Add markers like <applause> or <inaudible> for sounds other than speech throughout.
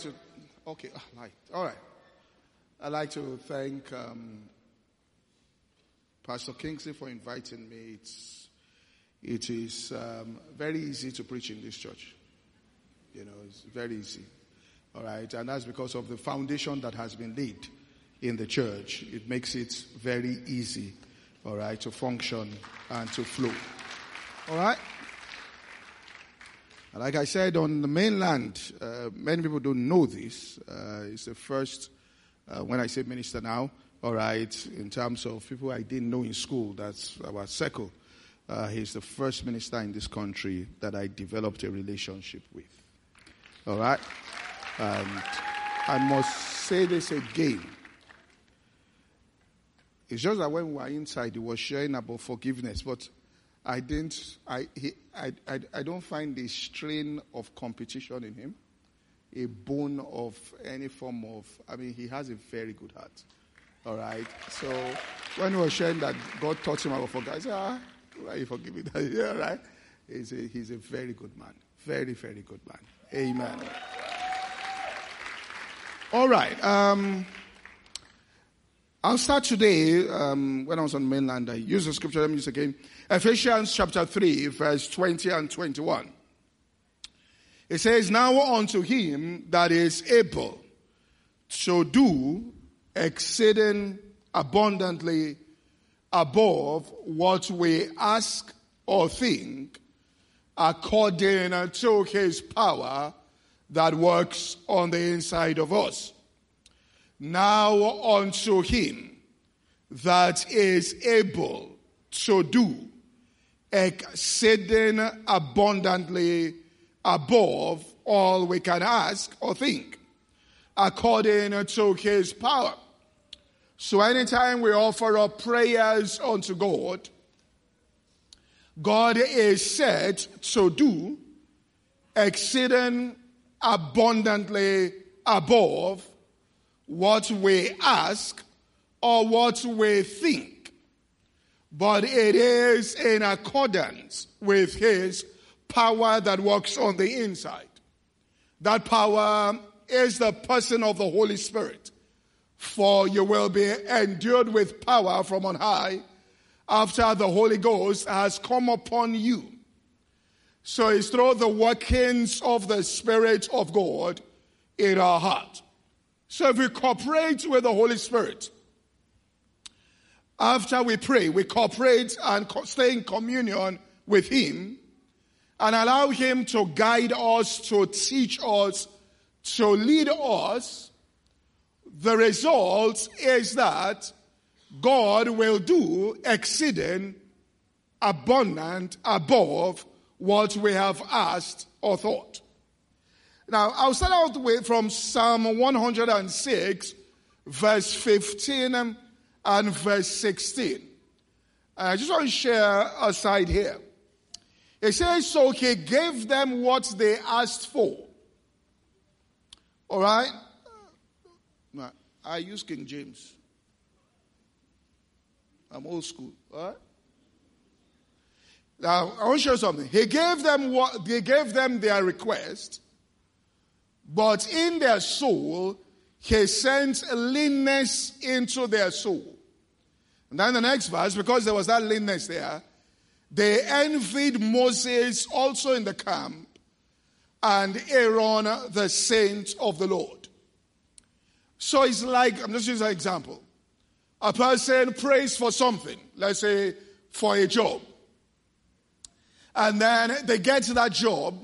to, okay, right, all right. I'd like to thank um, Pastor Kingsley for inviting me. It's, it is um, very easy to preach in this church. You know, it's very easy. All right, and that's because of the foundation that has been laid in the church. It makes it very easy, all right, to function and to flow. All right? Like I said, on the mainland, uh, many people don't know this. Uh, it's the first, uh, when I say minister now, all right, in terms of people I didn't know in school, that's our circle. Uh, he's the first minister in this country that I developed a relationship with. All right? And I must say this again. It's just that when we were inside, he was sharing about forgiveness, but I didn't, I, he, I, I, I don't find a strain of competition in him, a bone of any form of, I mean, he has a very good heart. All right. So when we were sharing that God taught him about forgiveness, ah, why you forgiving <laughs> that? Yeah, right. He's a, he's a very good man. Very, very good man. Amen. All right. Um, I'll start today. Um, when I was on mainland, I used the scripture. Let me use again. Ephesians chapter 3, verse 20 and 21. It says, Now unto him that is able to do exceeding abundantly above what we ask or think, according to his power that works on the inside of us. Now unto him that is able to do exceeding abundantly above all we can ask or think, according to his power. So anytime we offer up prayers unto God, God is said to do exceeding abundantly above what we ask or what we think, but it is in accordance with His power that works on the inside. That power is the person of the Holy Spirit. For you will be endued with power from on high after the Holy Ghost has come upon you. So it's through the workings of the Spirit of God in our heart. So if we cooperate with the Holy Spirit, after we pray, we cooperate and stay in communion with Him and allow Him to guide us, to teach us, to lead us. The result is that God will do exceeding abundant above what we have asked or thought. Now, I'll start out with from Psalm 106, verse 15 and verse 16. I just want to share a side here. It says, So he gave them what they asked for. All right? Uh, I use King James. I'm old school. All right? Now, I want to show you something. He gave them what, they gave them their request but in their soul, he sent leanness into their soul. And then the next verse, because there was that leanness there, they envied Moses also in the camp and Aaron, the saint of the Lord. So it's like, I'm just using an example. A person prays for something, let's say for a job. And then they get to that job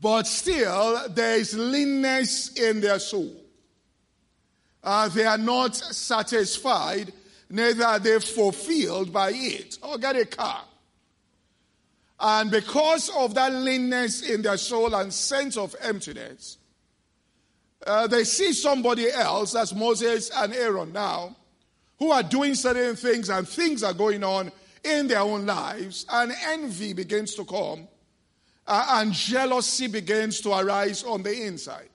but still there is leanness in their soul. Uh, they are not satisfied, neither are they fulfilled by it. Or get a car. And because of that leanness in their soul and sense of emptiness, uh, they see somebody else, as Moses and Aaron now, who are doing certain things and things are going on in their own lives, and envy begins to come uh, and jealousy begins to arise on the inside.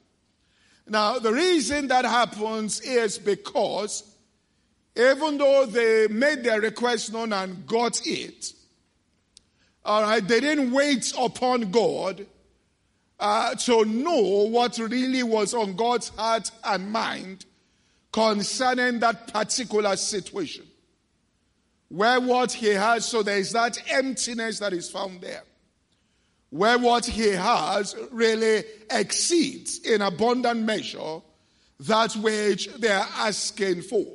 Now, the reason that happens is because even though they made their request known and got it, all right, they didn't wait upon God uh, to know what really was on God's heart and mind concerning that particular situation. Where what he has, so there is that emptiness that is found there. Where what he has really exceeds in abundant measure that which they are asking for.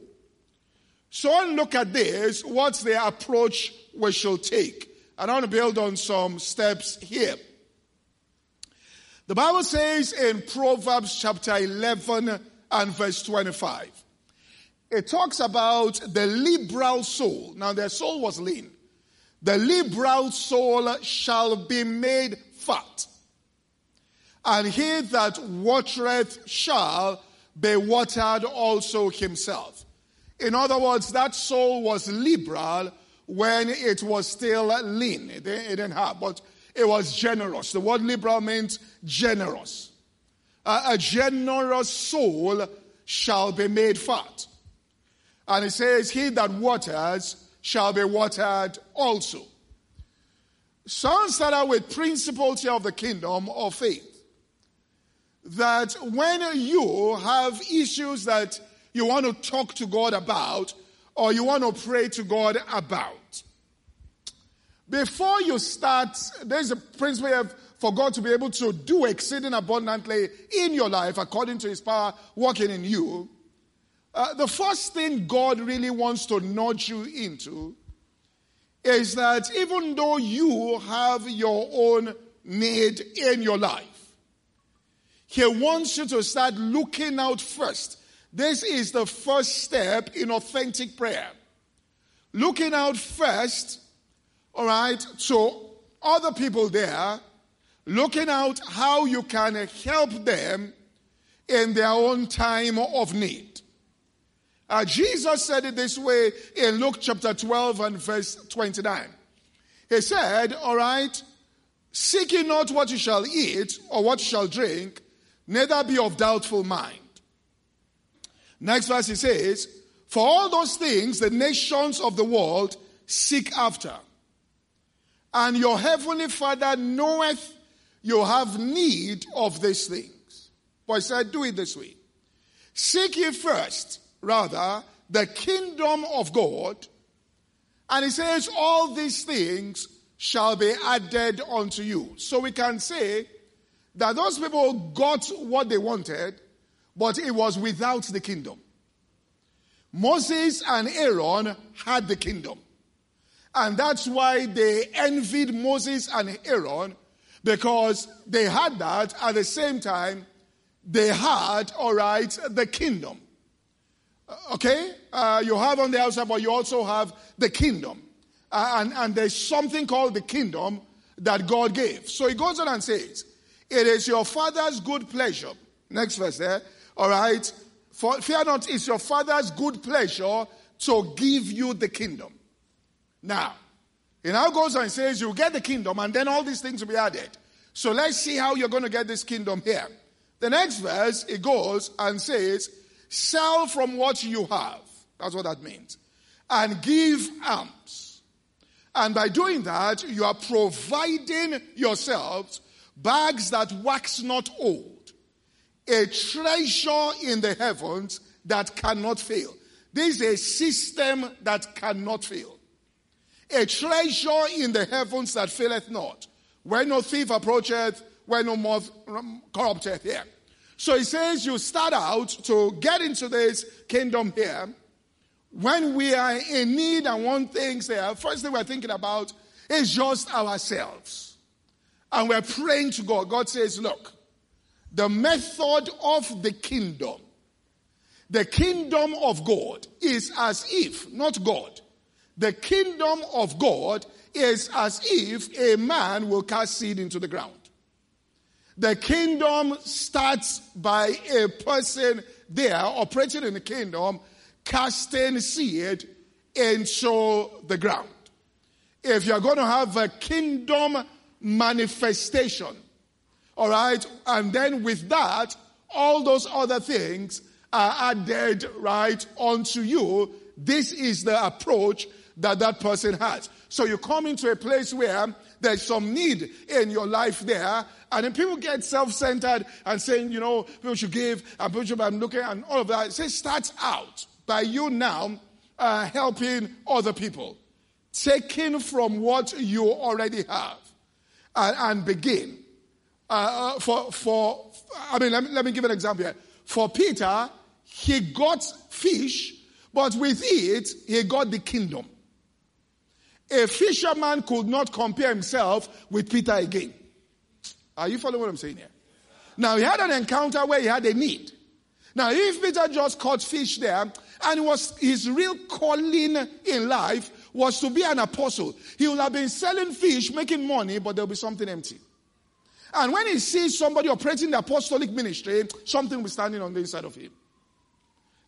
So look at this, what's the approach we shall take? And I want to build on some steps here. The Bible says in Proverbs chapter 11 and verse 25, it talks about the liberal soul. Now, their soul was lean. The liberal soul shall be made fat, and he that watereth shall be watered also himself. In other words, that soul was liberal when it was still lean. It didn't have, but it was generous. The word liberal means generous. a generous soul shall be made fat. And it says, He that waters shall be watered also. So start out with principles of the kingdom of faith. That when you have issues that you want to talk to God about, or you want to pray to God about, before you start, there's a principle for God to be able to do exceeding abundantly in your life according to his power working in you. Uh, the first thing God really wants to nudge you into is that even though you have your own need in your life, He wants you to start looking out first. This is the first step in authentic prayer. Looking out first, all right, to other people there, looking out how you can help them in their own time of need. Uh, Jesus said it this way in Luke chapter 12 and verse 29. He said, All right, seek ye not what you shall eat or what you shall drink, neither be of doubtful mind. Next verse he says, For all those things the nations of the world seek after. And your heavenly Father knoweth you have need of these things. But he said, Do it this way. Seek ye first rather, the kingdom of God. And he says, all these things shall be added unto you. So we can say that those people got what they wanted, but it was without the kingdom. Moses and Aaron had the kingdom. And that's why they envied Moses and Aaron because they had that at the same time they had, all right, the kingdom. Uh, okay? Uh, you have on the outside, but you also have the kingdom. Uh, and, and there's something called the kingdom that God gave. So he goes on and says, It is your father's good pleasure. Next verse there. All right. For, fear not, it's your father's good pleasure to give you the kingdom. Now, he now goes on and says, You get the kingdom, and then all these things will be added. So let's see how you're going to get this kingdom here. The next verse, it goes and says, Sell from what you have. That's what that means. And give alms. And by doing that, you are providing yourselves bags that wax not old, a treasure in the heavens that cannot fail. This is a system that cannot fail. A treasure in the heavens that faileth not, where no thief approacheth, where no moth um, corrupteth here. So he says you start out to get into this kingdom here. When we are in need and want things there, first thing we're thinking about is just ourselves. And we're praying to God. God says, look, the method of the kingdom, the kingdom of God is as if, not God, the kingdom of God is as if a man will cast seed into the ground. The kingdom starts by a person there operating in the kingdom, casting seed into the ground. If you're going to have a kingdom manifestation, all right, and then with that, all those other things are added right onto you. This is the approach that that person has. So you come into a place where there's some need in your life there, and then people get self-centered and saying, you know, people should give, and people should, I'm looking, and all of that. Say, start out by you now uh, helping other people, taking from what you already have, and, and begin. Uh, uh, for, for, I mean, let me, let me give an example here. For Peter, he got fish, but with it, he got the kingdom. A fisherman could not compare himself with Peter again. Are you following what I'm saying here? Now, he had an encounter where he had a need. Now, if Peter just caught fish there, and was his real calling in life was to be an apostle, he would have been selling fish, making money, but there'll be something empty. And when he sees somebody operating the apostolic ministry, something will be standing on the inside of him.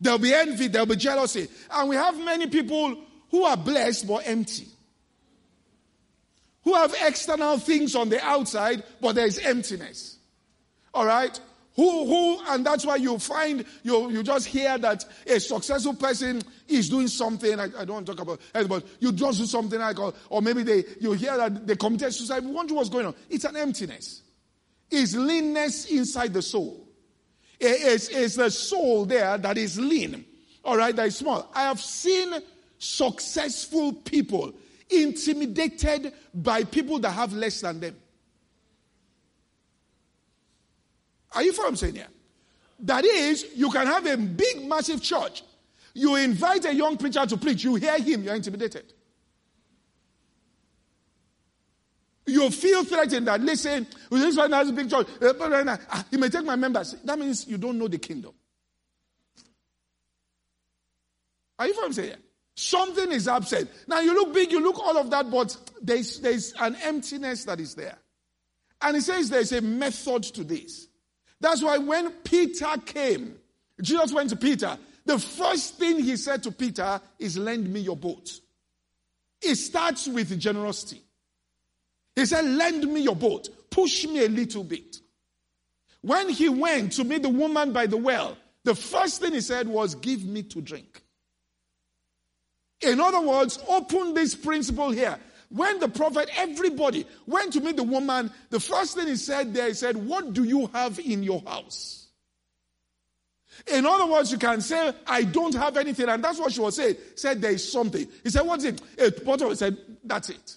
There'll be envy, there'll be jealousy. And we have many people who are blessed but empty. Who have external things on the outside, but there is emptiness. All right? Who, who, and that's why you find, you, you just hear that a successful person is doing something. I, I don't want to talk about it, but you just do something like, or, or maybe they, you hear that they committed suicide. We wonder what's going on. It's an emptiness. It's leanness inside the soul. It's, it's the soul there that is lean. All right, that is small. I have seen successful people intimidated by people that have less than them. Are you following what I'm saying here? That is, you can have a big, massive church. You invite a young preacher to preach, you hear him, you're intimidated. You feel threatened that, listen, this one has a big church, uh, he may take my members. That means you don't know the kingdom. Are you following what I'm saying here? Something is absent. Now you look big, you look all of that, but there's, there's an emptiness that is there. And he says there's a method to this. That's why when Peter came, Jesus went to Peter. The first thing he said to Peter is, Lend me your boat. It starts with generosity. He said, Lend me your boat. Push me a little bit. When he went to meet the woman by the well, the first thing he said was, Give me to drink. In other words, open this principle here. When the prophet, everybody went to meet the woman, the first thing he said there, he said, What do you have in your house? In other words, you can say, I don't have anything. And that's what she was saying. Said there is something. He said, What's it? A bottle. He said, That's it.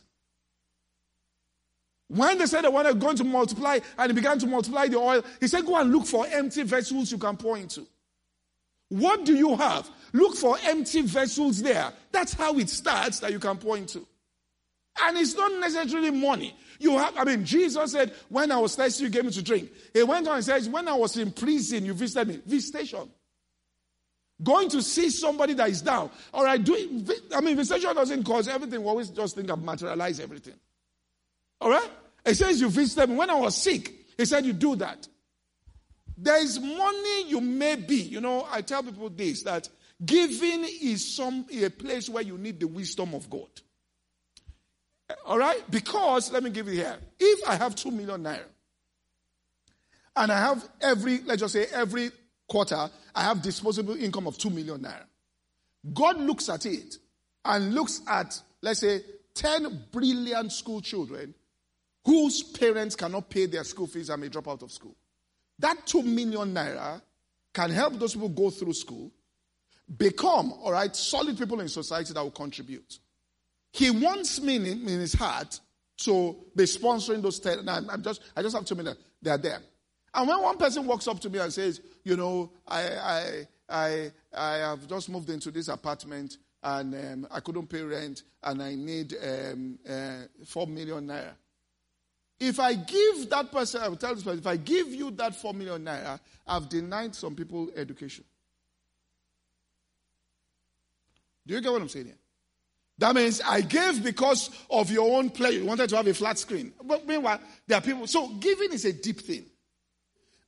When they said they were going to multiply and he began to multiply the oil, he said, Go and look for empty vessels you can pour into. What do you have? Look for empty vessels there. That's how it starts that you can point to. And it's not necessarily money. You have, I mean, Jesus said, when I was thirsty, you gave me to drink. He went on and says, when I was in prison, you visited me. Visitation. Going to see somebody that is down. All right, doing, I mean, visitation doesn't cause everything. We always just think of materialize everything. All right? He says you visited me. When I was sick, he said you do that. There is money you may be. You know, I tell people this, that giving is some, a place where you need the wisdom of God. All right? Because, let me give you here. If I have 2 million naira, and I have every, let's just say every quarter, I have disposable income of 2 million naira. God looks at it and looks at, let's say, 10 brilliant school children whose parents cannot pay their school fees and may drop out of school. That 2 million naira can help those people go through school, become, all right, solid people in society that will contribute. He wants me in, in his heart to be sponsoring those. Ten, I'm just, I just have two minutes. They are there. And when one person walks up to me and says, you know, I, I, I, I have just moved into this apartment and um, I couldn't pay rent and I need um, uh, four million naira. If I give that person, I will tell this person, if I give you that four million naira, I've denied some people education. Do you get what I'm saying here? That means I gave because of your own play. You wanted to have a flat screen. But meanwhile, there are people. So giving is a deep thing.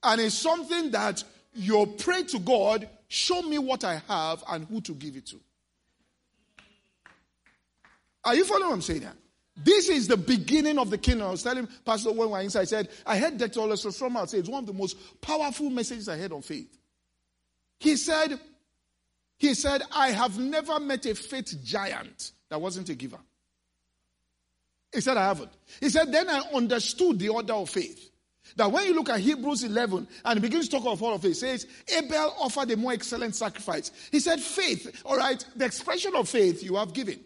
And it's something that you pray to God, show me what I have and who to give it to. Are you following what I'm saying here? This is the beginning of the kingdom. I was telling Pastor when we were inside, I said, I heard Dr. Lester Sumrall say it's one of the most powerful messages I heard on faith. He said, he said, I have never met a faith giant that wasn't a giver. He said, I haven't. He said, then I understood the order of faith. That when you look at Hebrews 11 and begins to talk of all of it, it says, Abel offered a more excellent sacrifice. He said, faith, all right, the expression of faith you have given.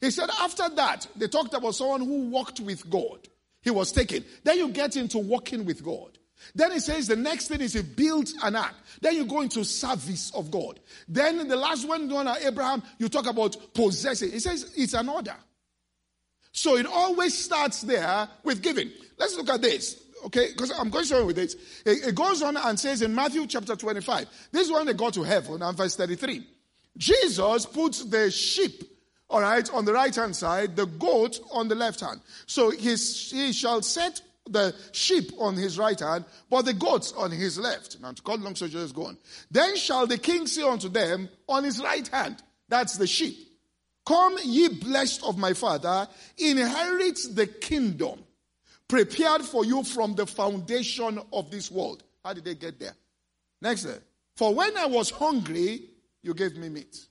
He said, after that, they talked about someone who walked with God. He was taken. Then you get into walking with God. Then he says the next thing is he builds an ark. Then you go into service of God. Then the last one, one Abraham, you talk about possessing. He says it's an order. So it always starts there with giving. Let's look at this. Okay, because I'm going somewhere with this. It, it goes on and says in Matthew chapter 25, this is when they go to heaven, and verse 33. Jesus puts the sheep all right, on the right hand side, the goat on the left hand. So his, he shall set the sheep on his right hand, but the goats on his left. Now, to cut long story just go on. Then shall the king say unto them on his right hand, that's the sheep, Come, ye blessed of my father, inherit the kingdom prepared for you from the foundation of this world. How did they get there? Next, for when I was hungry, you gave me meat.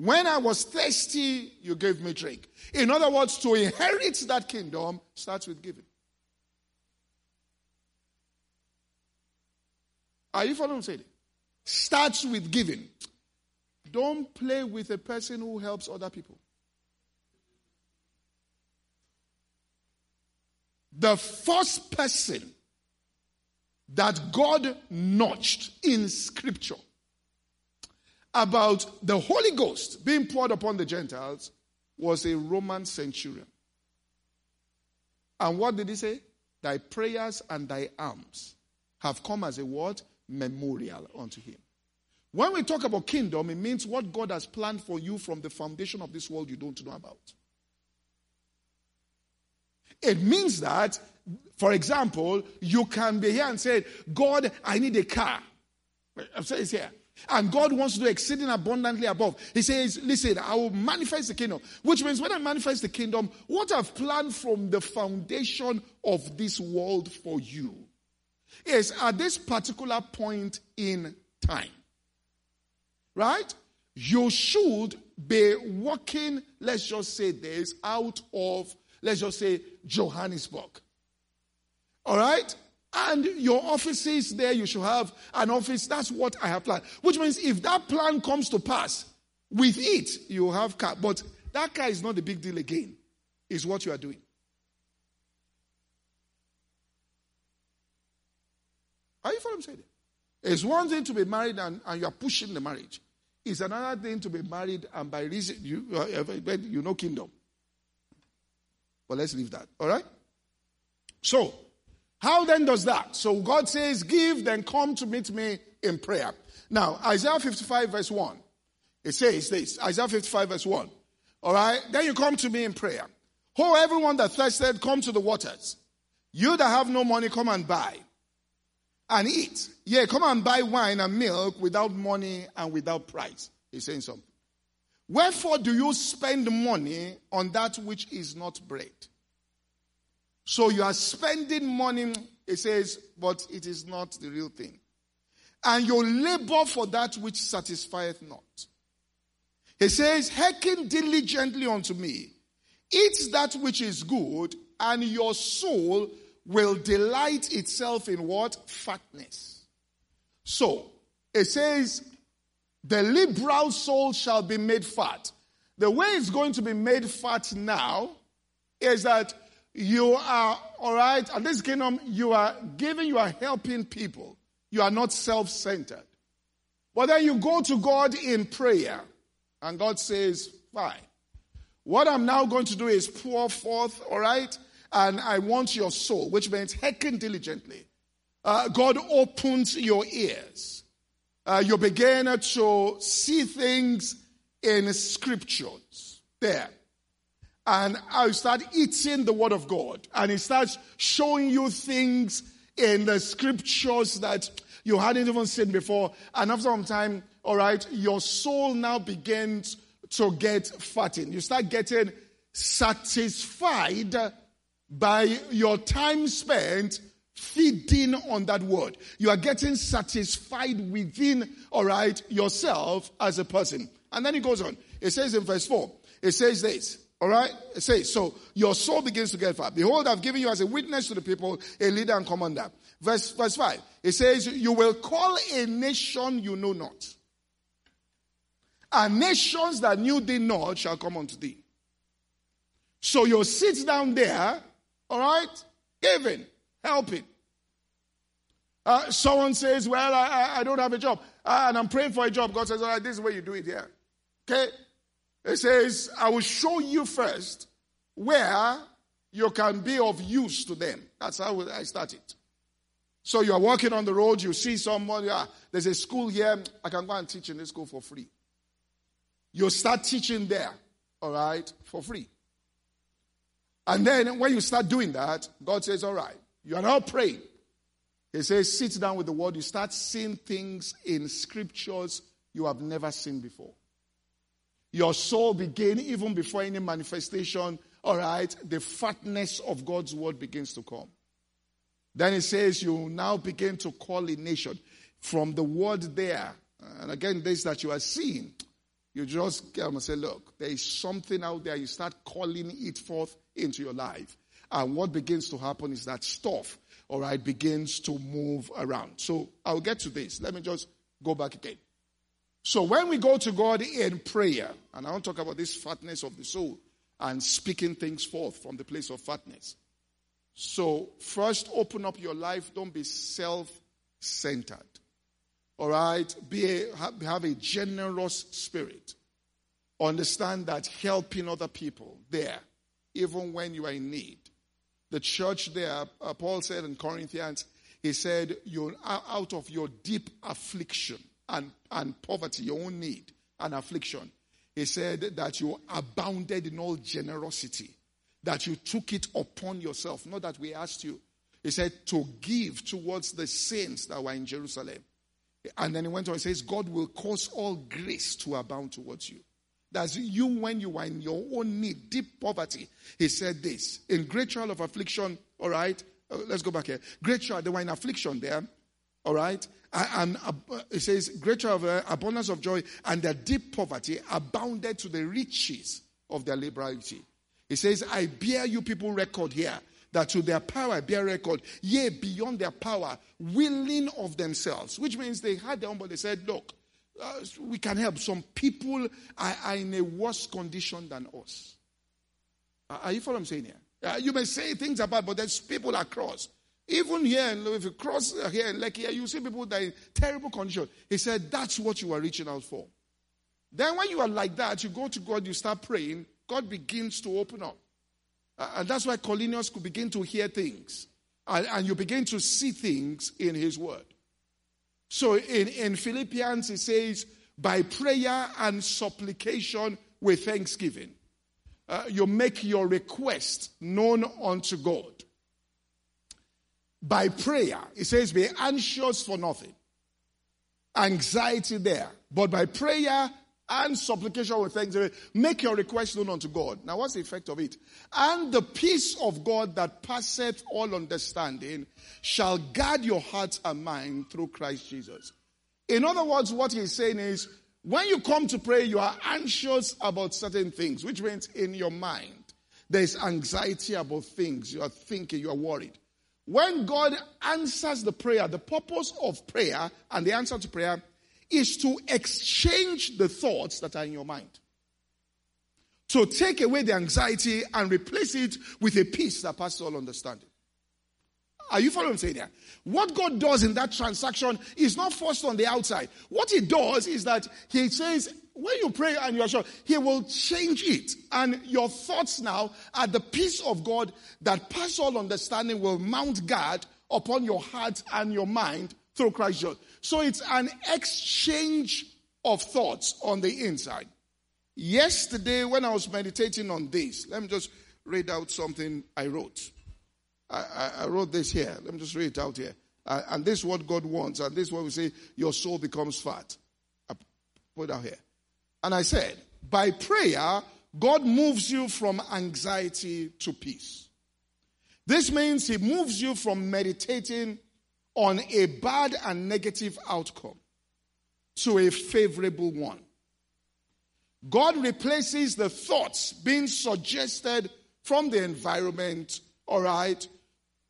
When I was thirsty, you gave me drink. In other words, to inherit that kingdom starts with giving. Are you following what I'm saying? Starts with giving. Don't play with a person who helps other people. The first person that God notched in scripture about the Holy Ghost being poured upon the Gentiles was a Roman centurion. And what did he say? Thy prayers and thy alms have come as a word memorial unto him. When we talk about kingdom, it means what God has planned for you from the foundation of this world you don't know about. It means that, for example, you can be here and say, God, I need a car. I'm saying it's here. And God wants to do exceeding abundantly above. He says, Listen, I will manifest the kingdom. Which means when I manifest the kingdom, what I've planned from the foundation of this world for you is at this particular point in time. Right? You should be walking, let's just say this, out of, let's just say, Johannesburg. All right? And your offices there, you should have an office. That's what I have planned. Which means if that plan comes to pass, with it, you have car. But that car is not the big deal again. Is what you are doing. Are you following saying? It's one thing to be married and, and you are pushing the marriage. It's another thing to be married and by reason you, you know kingdom. But let's leave that. All right? So, how then does that? So God says, Give, then come to meet me in prayer. Now, Isaiah 55, verse 1. It says this Isaiah 55, verse 1. All right? Then you come to me in prayer. Oh, everyone that thirsted, come to the waters. You that have no money, come and buy and eat. Yeah, come and buy wine and milk without money and without price. He's saying something. Wherefore do you spend money on that which is not bread? So you are spending money, it says, but it is not the real thing. And you labor for that which satisfieth not. He says, hearken diligently unto me. Eat that which is good, and your soul will delight itself in what? Fatness. So, it says, the liberal soul shall be made fat. The way it's going to be made fat now is that you are, all right, at this kingdom, you are giving, you are helping people. You are not self centered. But then you go to God in prayer, and God says, Fine. What I'm now going to do is pour forth, all right, and I want your soul, which means hearken diligently. Uh, God opens your ears. Uh, you begin to see things in scriptures there and I start eating the word of God. And it starts showing you things in the scriptures that you hadn't even seen before. And after some time, all right, your soul now begins to get fattened. You start getting satisfied by your time spent feeding on that word. You are getting satisfied within, all right, yourself as a person. And then it goes on. It says in verse 4 It says this. All right? It says, so your soul begins to get fat. Behold, I've given you as a witness to the people, a leader and commander. Verse, verse 5. It says, you will call a nation you know not. And nations that knew thee not shall come unto thee. So you sit down there, all right, giving, helping. Uh, someone says, Well, I, I, don't have a job, uh, and I'm praying for a job. God says, All right, this is where you do it here. Okay? It says, I will show you first where you can be of use to them. That's how I started. So you are walking on the road, you see someone, yeah, there's a school here, I can go and teach in this school for free. You start teaching there, all right, for free. And then when you start doing that, God says, All right, you are now praying. He says, Sit down with the word. You start seeing things in scriptures you have never seen before. Your soul begin even before any manifestation, all right, the fatness of God's word begins to come. Then it says, You now begin to call a nation from the word there. And again, this that you are seeing. You just come and say, Look, there is something out there. You start calling it forth into your life. And what begins to happen is that stuff, all right, begins to move around. So I'll get to this. Let me just go back again. So when we go to God in prayer, and I want to talk about this fatness of the soul and speaking things forth from the place of fatness. So first open up your life. Don't be self-centered. All right? Be a, have a generous spirit. Understand that helping other people there even when you are in need. The church there, uh, Paul said in Corinthians, he said, you're out of your deep affliction and, and poverty, your own need and affliction. He said that you abounded in all generosity, that you took it upon yourself, not that we asked you. He said to give towards the saints that were in Jerusalem. And then he went on, he says, God will cause all grace to abound towards you. That's you when you are in your own need, deep poverty. He said this in great trial of affliction. All right, uh, let's go back here. Great trial, they were in affliction there. All right, and it says Greater of abundance of joy, and their deep poverty abounded to the riches of their liberality. He says, I bear you people record here that to their power I bear record, yea, beyond their power, willing of themselves, which means they had their own, but they said, Look, uh, we can help. Some people are, are, in a worse condition than us. Are you following what I'm saying here? Uh, you may say things about, but there's people across. Even here, if you cross here in Lekki, you see people that are in terrible condition. He said, that's what you are reaching out for. Then when you are like that, you go to God, you start praying, God begins to open up. Uh, and that's why Cornelius could begin to hear things. And, and you begin to see things in his word. So in, in Philippians, it says, by prayer and supplication with thanksgiving, uh, you make your request known unto God. By prayer, it says, be anxious for nothing. Anxiety there. But by prayer and supplication with thanksgiving, make your request known unto God. Now, what's the effect of it? And the peace of God that passeth all understanding shall guard your hearts and mind through Christ Jesus. In other words, what he's saying is, when you come to pray, you are anxious about certain things, which means in your mind, there's anxiety about things. You are thinking, you are worried. When God answers the prayer, the purpose of prayer and the answer to prayer is to exchange the thoughts that are in your mind. To take away the anxiety and replace it with a peace that passes all understanding. Are you following what I'm saying? What God does in that transaction is not forced on the outside. What He does is that He says, when you pray and you are sure, He will change it. And your thoughts now are the peace of God that passes all understanding will mount guard upon your heart and your mind through Christ Jesus. So it's an exchange of thoughts on the inside. Yesterday, when I was meditating on this, let me just read out something I wrote. I, I, wrote this here. Let me just read it out here. Uh, and this is what God wants. And this is what we say your soul becomes fat. I put it out here. And I said, by prayer, God moves you from anxiety to peace. This means He moves you from meditating on a bad and negative outcome to a favorable one. God replaces the thoughts being suggested from the environment, all right,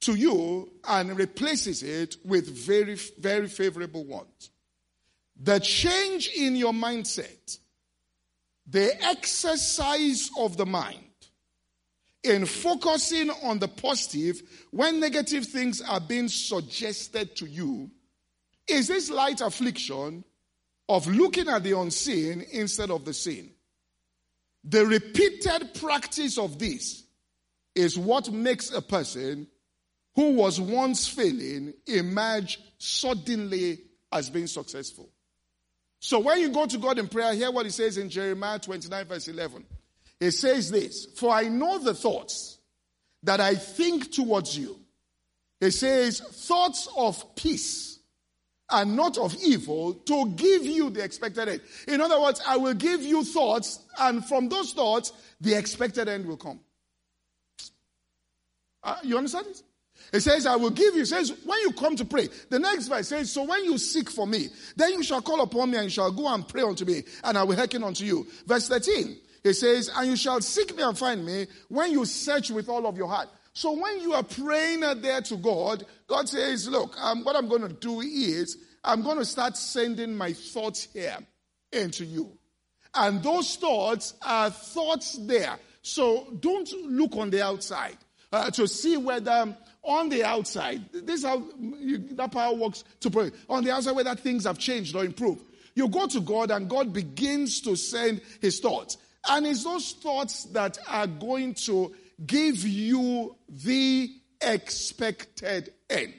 to you and replaces it with very, very favorable ones. The change in your mindset, the exercise of the mind, in focusing on the positive when negative things are being suggested to you, is this light affliction of looking at the unseen instead of the seen. The repeated practice of this is what makes a person who was once failing emerge suddenly as being successful. So when you go to God in prayer, hear what he says in Jeremiah 29, verse 11. He says this For I know the thoughts that I think towards you. He says, thoughts of peace and not of evil to give you the expected end. In other words, I will give you thoughts, and from those thoughts, the expected end will come. Uh, you understand this? It says, I will give you. It says, when you come to pray, the next verse says, So when you seek for me, then you shall call upon me and you shall go and pray unto me, and I will hearken unto you. Verse 13, it says, And you shall seek me and find me when you search with all of your heart. So when you are praying there to God, God says, Look, um, what I'm going to do is, I'm going to start sending my thoughts here into you. And those thoughts are thoughts there. So don't look on the outside uh, to see whether on the outside, this is how you, that power works to pray. On the outside, whether things have changed or improved. You go to God and God begins to send his thoughts. And it's those thoughts that are going to give you the expected end.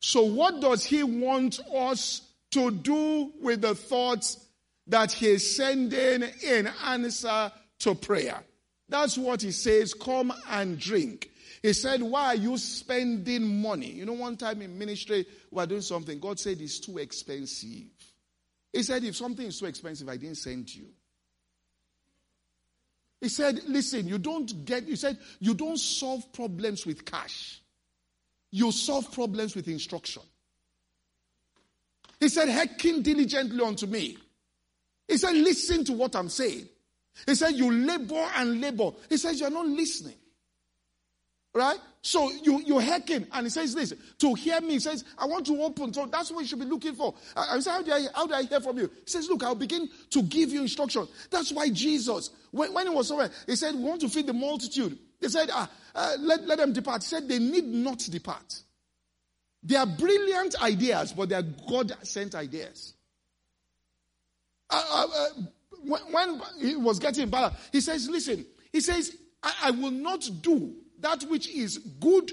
So, what does he want us to do with the thoughts that he's sending in answer to prayer? That's what he says come and drink. He said, Why are you spending money? You know, one time in ministry, we were doing something. God said it's too expensive. He said, If something is too expensive, I didn't send you. He said, Listen, you don't get, he said, you don't solve problems with cash. You solve problems with instruction. He said, Hearken diligently unto me. He said, Listen to what I'm saying. He said, You labor and labor. He says, You're not listening. Right? So you, you're hacking. And he says this to hear me. He says, I want to open. So that's what you should be looking for. I, I said, how do I, how do I hear from you? He says, Look, I'll begin to give you instruction. That's why Jesus, when, when he was somewhere, he said, We want to feed the multitude. They said, ah, uh, let, let them depart. He said, They need not depart. They are brilliant ideas, but they are God sent ideas. Uh, uh, uh when, when, he was getting better, he says, Listen, he says, I, I will not do that which is good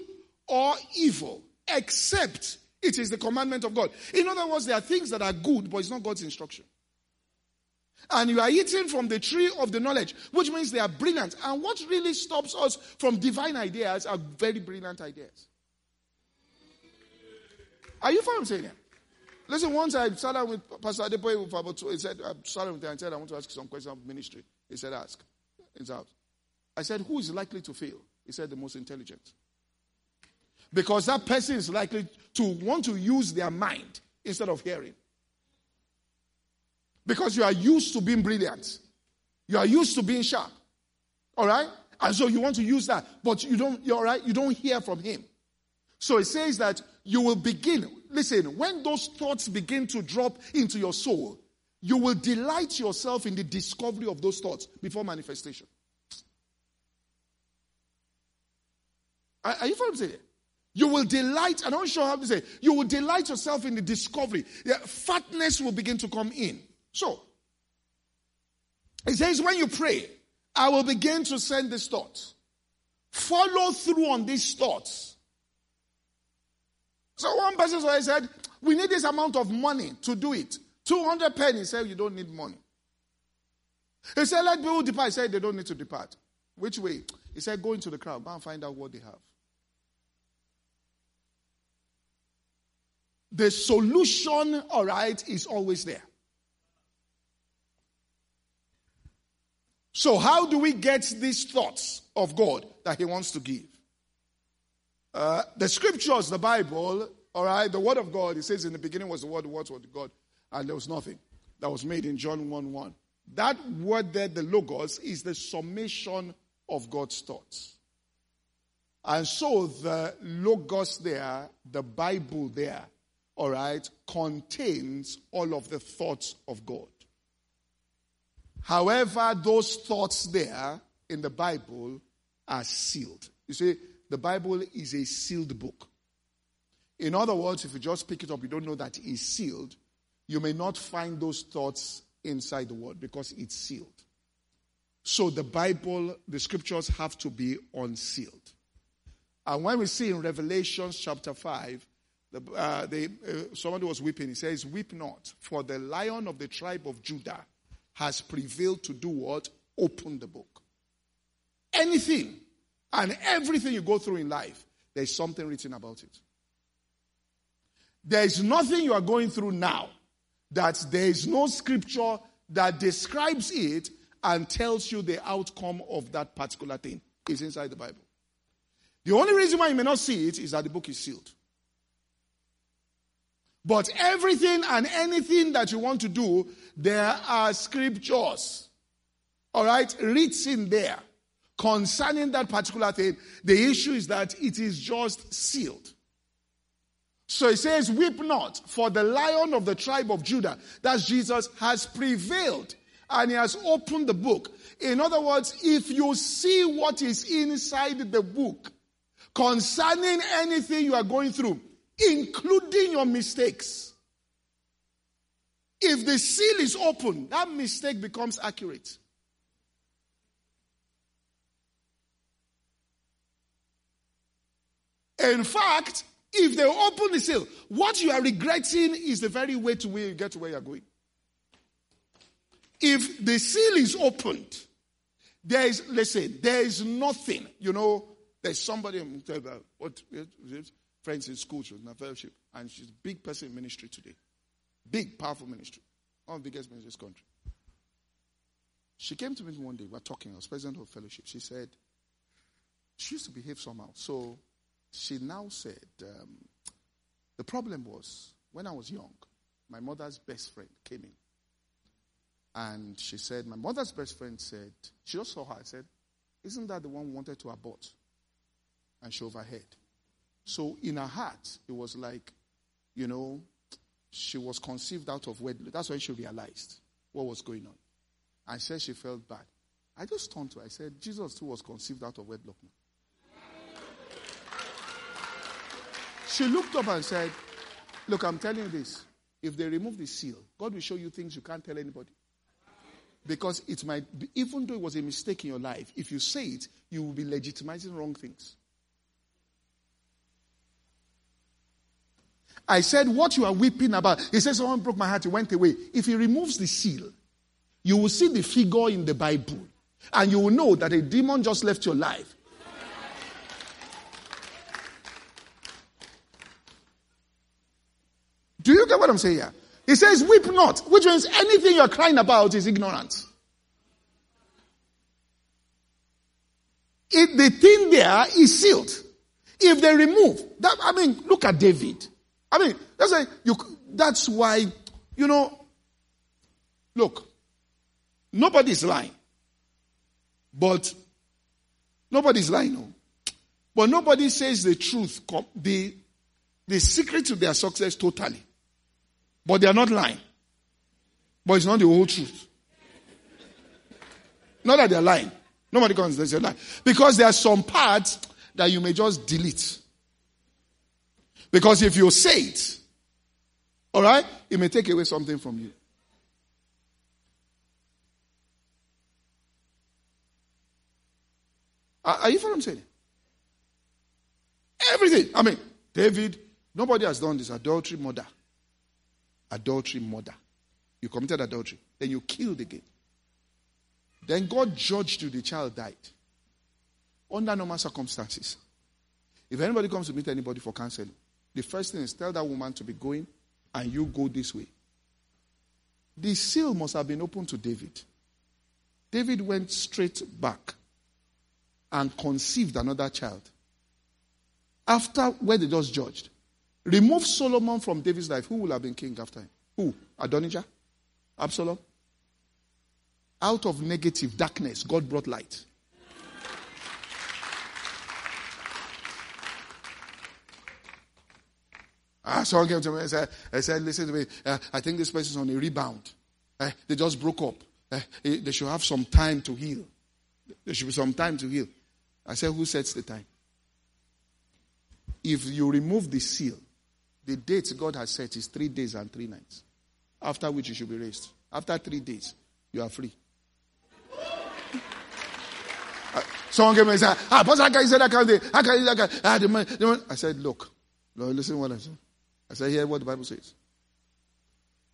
or evil, except it is the commandment of God. In other words, there are things that are good, but it's not God's instruction. And you are eating from the tree of the knowledge, which means they are brilliant. And what really stops us from divine ideas are very brilliant ideas. Are you following saying? Listen, once I sat down with Pastor Adeboye for about two, he said, I sat down with him and said, I want to ask some questions of ministry. He said, ask. It's out. I said, who is likely to fail? He said, the most intelligent. Because that person is likely to want to use their mind instead of hearing. Because you are used to being brilliant. You are used to being sharp. All right? And so you want to use that, but you don't, you're you don't hear from him. So it says that you will begin, listen, when those thoughts begin to drop into your soul, you will delight yourself in the discovery of those thoughts before manifestation. Are, are you following me? You will delight, I'm not sure how to say, you will delight yourself in the discovery. Yeah, fatness will begin to come in. So, it says, when you pray, I will begin to send these thoughts. Follow through on these thoughts. So one person said, we need this amount of money to do it. 200 pennies. He said, you don't need money. He said, let people depart. He said, they don't need to depart. Which way? He said, go into the crowd. Go and find out what they have. The solution, all right, is always there. So, how do we get these thoughts of God that He wants to give? Uh, the scriptures, the Bible, all right, the Word of God, it says in the beginning was the Word, the Word was God, and there was nothing that was made in John 1 1. That word there, the logos, is the summation of God's thoughts. And so the logos there, the Bible there, all right, contains all of the thoughts of God. However, those thoughts there in the Bible are sealed. You see, the Bible is a sealed book. In other words, if you just pick it up, you don't know that it's sealed, you may not find those thoughts inside the word because it's sealed. So the Bible, the scriptures have to be unsealed. And when we see in Revelation chapter 5, the, uh, the, uh, somebody was weeping. He says, Weep not, for the lion of the tribe of Judah has prevailed to do what? Open the book. Anything and everything you go through in life, there's something written about it. There is nothing you are going through now that there is no scripture that describes it and tells you the outcome of that particular thing. It's inside the Bible. The only reason why you may not see it is that the book is sealed. But everything and anything that you want to do, there are scriptures, all right, written there concerning that particular thing. The issue is that it is just sealed. So it says, Weep not, for the lion of the tribe of Judah, that's Jesus, has prevailed and he has opened the book. In other words, if you see what is inside the book concerning anything you are going through, including your mistakes, if the seal is open, that mistake becomes accurate. In fact, if they open the seal, what you are regretting is the very way to where you get to where you're going. If the seal is opened, there is, listen, there is nothing, you know, there's somebody, you what, friends in school, she was in a fellowship, and she's a big person in ministry today. Big, powerful ministry. One of the biggest ministries in this country. She came to me one day, we were talking, I was president of fellowship. She said, she used to behave somehow. So she now said, um, the problem was, when I was young, my mother's best friend came in. And she said, my mother's best friend said, she just saw her. I said, isn't that the one wanted to abort? And she overheard. So in her heart, it was like, you know, she was conceived out of wedlock. That's when she realized what was going on. I said she felt bad. I just turned to her. I said, Jesus too was conceived out of wedlock. She looked up and said, Look, I'm telling you this. If they remove the seal, God will show you things you can't tell anybody. Because it might be, even though it was a mistake in your life, if you say it, you will be legitimizing wrong things. I said, What you are weeping about? He said, Someone broke my heart, he went away. If he removes the seal, you will see the figure in the Bible. And you will know that a demon just left your life. Do you get what I'm saying here? He says, Weep not, which means anything you're crying about is ignorance. If the thing there is sealed. If they remove that, I mean, look at David. I mean, that's why you, that's why, you know, look, nobody's lying. But nobody's lying, no. But nobody says the truth, the, the secret to their success totally. But they are not lying. But it's not the whole truth. Not that they're lying. Nobody comes and says lie. Because there are some parts that you may just delete. Because if you say it, all right, it may take away something from you. Are you following what I'm saying? Everything. I mean, David, nobody has done this adultery, murder. Adultery, murder. You committed adultery. Then you killed again. Then God judged you, the child died. Under normal circumstances. If anybody comes to meet anybody for counseling, the first thing is tell that woman to be going and you go this way. The seal must have been open to David. David went straight back and conceived another child. After where they just judged. Remove Solomon from David's life. Who will have been king after him? Who? Adonijah? Absalom? out of negative darkness, God brought light. Ah, someone came to me and said, I said listen to me, uh, I think this person is on a rebound. Uh, they just broke up. Uh, they should have some time to heal. There should be some time to heal. I said, who sets the time? If you remove the seal, the date God has set is three days and three nights, after which you should be raised. After three days, you are free. Uh, someone came and said, Ah, Pastor, how can you say that kind of thing? How can you that kind? Ah, the man. I said, Look, Lord, listen to what I said. I said, Hear what the Bible says.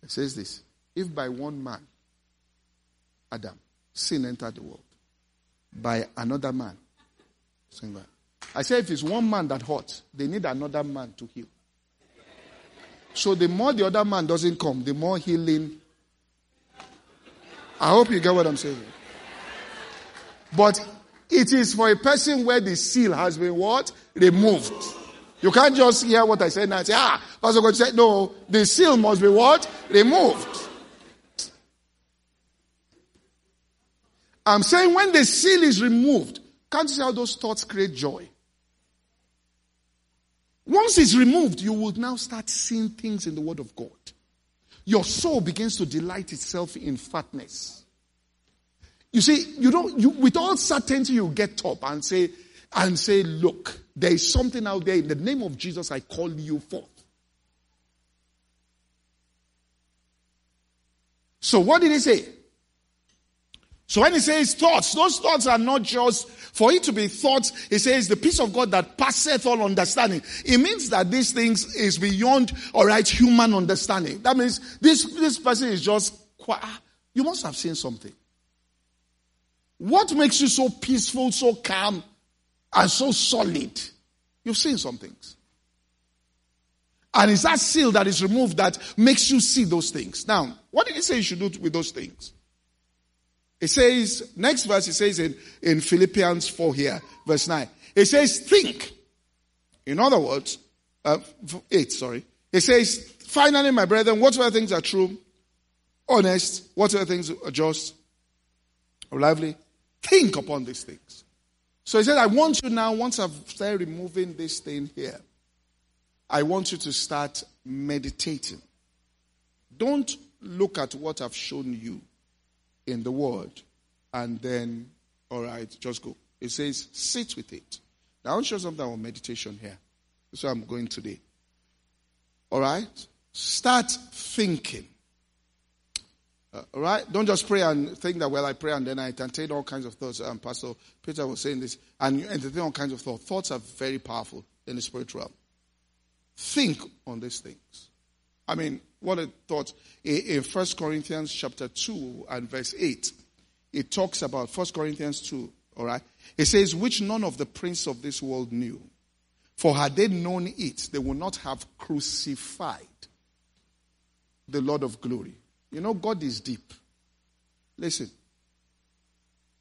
It says this If by one man, Adam, sin entered the world, by another man, sin I say if it's one man that hurts, they need another man to heal. So the more the other man doesn't come, the more healing. I hope you get what I'm saying. But it is for a person where the seal has been what? Removed. You can't just hear what I said now and say, ah, Pastor God said, no, the seal must be what? Removed. I'm saying when the seal is removed, can't you see how those thoughts create joy? Once it's removed, you will now start seeing things in the Word of God. Your soul begins to delight itself in fatness. You see, you don't, you, with all certainty, you get up and say, and say, look, there is something out there. In the name of Jesus, I call you forth. So what did he say? So when he says thoughts, those thoughts are not just for it to be thoughts. He says the peace of God that passeth all understanding. It means that these things is beyond, all right, human understanding. That means this, this person is just, ah, you must have seen something. What makes you so peaceful, so calm, and so solid? You've seen some things. And it's that seal that is removed that makes you see those things. Now, what did he say you should do with those things? It says, next verse, it says in, in Philippians 4 here, verse 9. It says, think. In other words, uh, 8, sorry. It says, finally, my brethren, whatever things are true, honest, whatever things are just, or lively, think upon these things. So he said, I want you now, once I've started removing this thing here, I want you to start meditating. Don't look at what I've shown you in the word and then, all right, just go. It says, sit with it. Now, I want to show something about meditation here. That's where I'm going today. All right? Start thinking. Uh, all right? Don't just pray and think that, well, I pray and then I entertain all kinds of thoughts. And Pastor Peter was saying this. And you entertain all kinds of thoughts. Thoughts are very powerful in the spiritual realm. Think on these things. I mean, what a thought. In 1 Corinthians chapter 2 and verse 8, it talks about 1 Corinthians 2, all right? It says, which none of the prince of this world knew. For had they known it, they would not have crucified the Lord of glory. You know, God is deep. Listen.